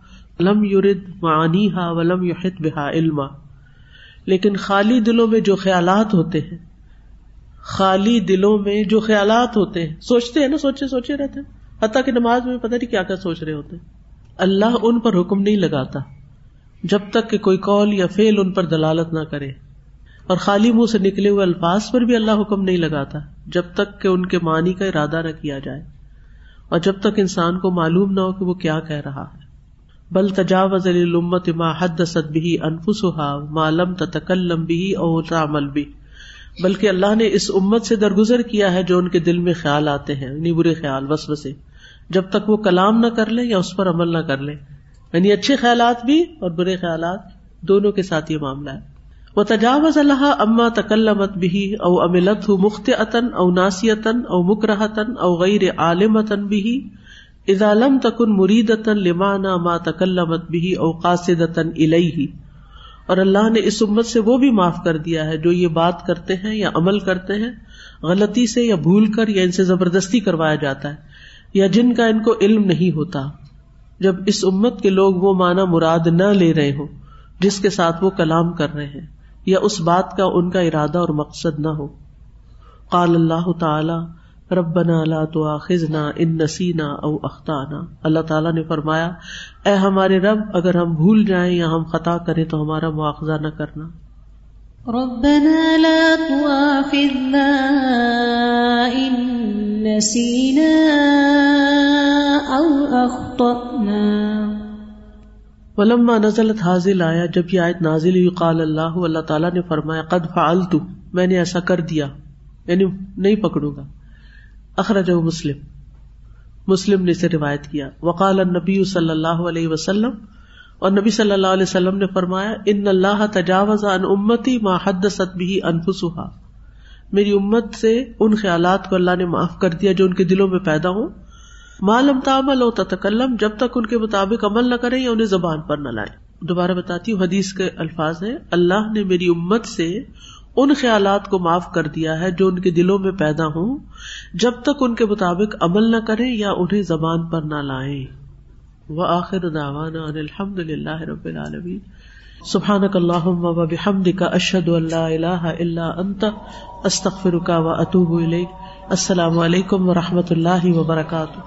لم یرد معانیها ولم يحط بها علما۔ لیکن خالی دلوں میں جو خیالات ہوتے ہیں، خالی دلوں میں جو خیالات ہوتے ہیں، سوچتے ہیں نا، سوچے سوچے رہتے ہیں۔ حتیٰ کہ نماز میں پتہ نہیں کیا کیا سوچ رہے ہوتے ہیں۔ اللہ ان پر حکم نہیں لگاتا جب تک کہ کوئی کال یا فیل ان پر دلالت نہ کرے اور خالی منہ سے نکلے ہوئے الفاظ پر بھی اللہ حکم نہیں لگاتا جب تک کہ ان کے معنی کا ارادہ نہ کیا جائے اور جب تک انسان کو معلوم نہ ہو کہ وہ کیا کہہ رہا ہے۔ بل تجاوز المت ما حد بھی انفسا معلوم تکلم بھی اور تعمل بھی بلکہ اللہ نے اس امت سے درگزر کیا ہے جو ان کے دل میں خیال آتے ہیں، انہیں برے خیال بس بسے جب تک وہ کلام نہ کر لیں یا اس پر عمل نہ کر لیں یعنی اچھے خیالات بھی اور برے خیالات دونوں کے ساتھ یہ معاملہ ہے۔ وہ تجاوز اللہ اما تکلمت بھی او املت ہُ مخت عطن او ناسیتن او مکرحتن او غیر عالمتن بھی ادالم تکن مریدتن لمانا ما تکلمت بھی او قاصدتن الیہ اور اللہ نے اس امت سے وہ بھی معاف کر دیا ہے جو یہ بات کرتے ہیں یا عمل کرتے ہیں، غلطی سے یا بھول کر یا ان سے زبردستی کروایا جاتا ہے۔ یا جن کا ان کو علم نہیں ہوتا، جب اس امت کے لوگ وہ مانا مراد نہ لے رہے ہوں، جس کے ساتھ وہ کلام کر رہے ہیں، یا اس بات کا ان کا ارادہ اور مقصد نہ ہو۔ قال اللہ تعالی، ربنا لا تؤاخذنا ان نسینا او اخطانا۔ اللہ تعالیٰ نے فرمایا، اے ہمارے رب، اگر ہم بھول جائیں یا ہم خطا کریں تو ہمارا مواخذہ نہ کرنا۔ ربنا لا تؤاخذنا ان نسینا او اخطأنا ولما نزلت حاضل آیا جب یہ آیت نازل ہوئی، قال اللہ اللہ تعالیٰ نے فرمایا، قد فعلت، میں نے ایسا کر دیا یعنی نہیں پکڑوں گا۔ اخرج مسلم۔ مسلم نے اسے روایت کیا۔ وقال النبی صلی اللہ علیہ وسلم اور نبی صلی اللہ علیہ وسلم نے فرمایا، ان اللہ تجاوز عن امتی ما حدثت به انفسها میری امت سے ان خیالات کو اللہ نے معاف کر دیا جو ان کے دلوں میں پیدا ہوں۔ معلوم تعمل ہو تکلم جب تک ان کے مطابق عمل نہ کریں یا انہیں زبان پر نہ لائیں۔ دوبارہ بتاتی ہوں، حدیث کے الفاظ ہیں، اللہ نے میری امت سے ان خیالات کو معاف کر دیا ہے جو ان کے دلوں میں پیدا ہوں، جب تک ان کے مطابق عمل نہ کریں یا انہیں زبان پر نہ لائیں۔ وہ آخر الحمد للہ رب العالمین. سبحانك اللهم وبحمدك اشهد ان لا اله الا انت استغفرك واتوب اليك السلام علیکم و رحمۃ اللہ وبرکاتہ.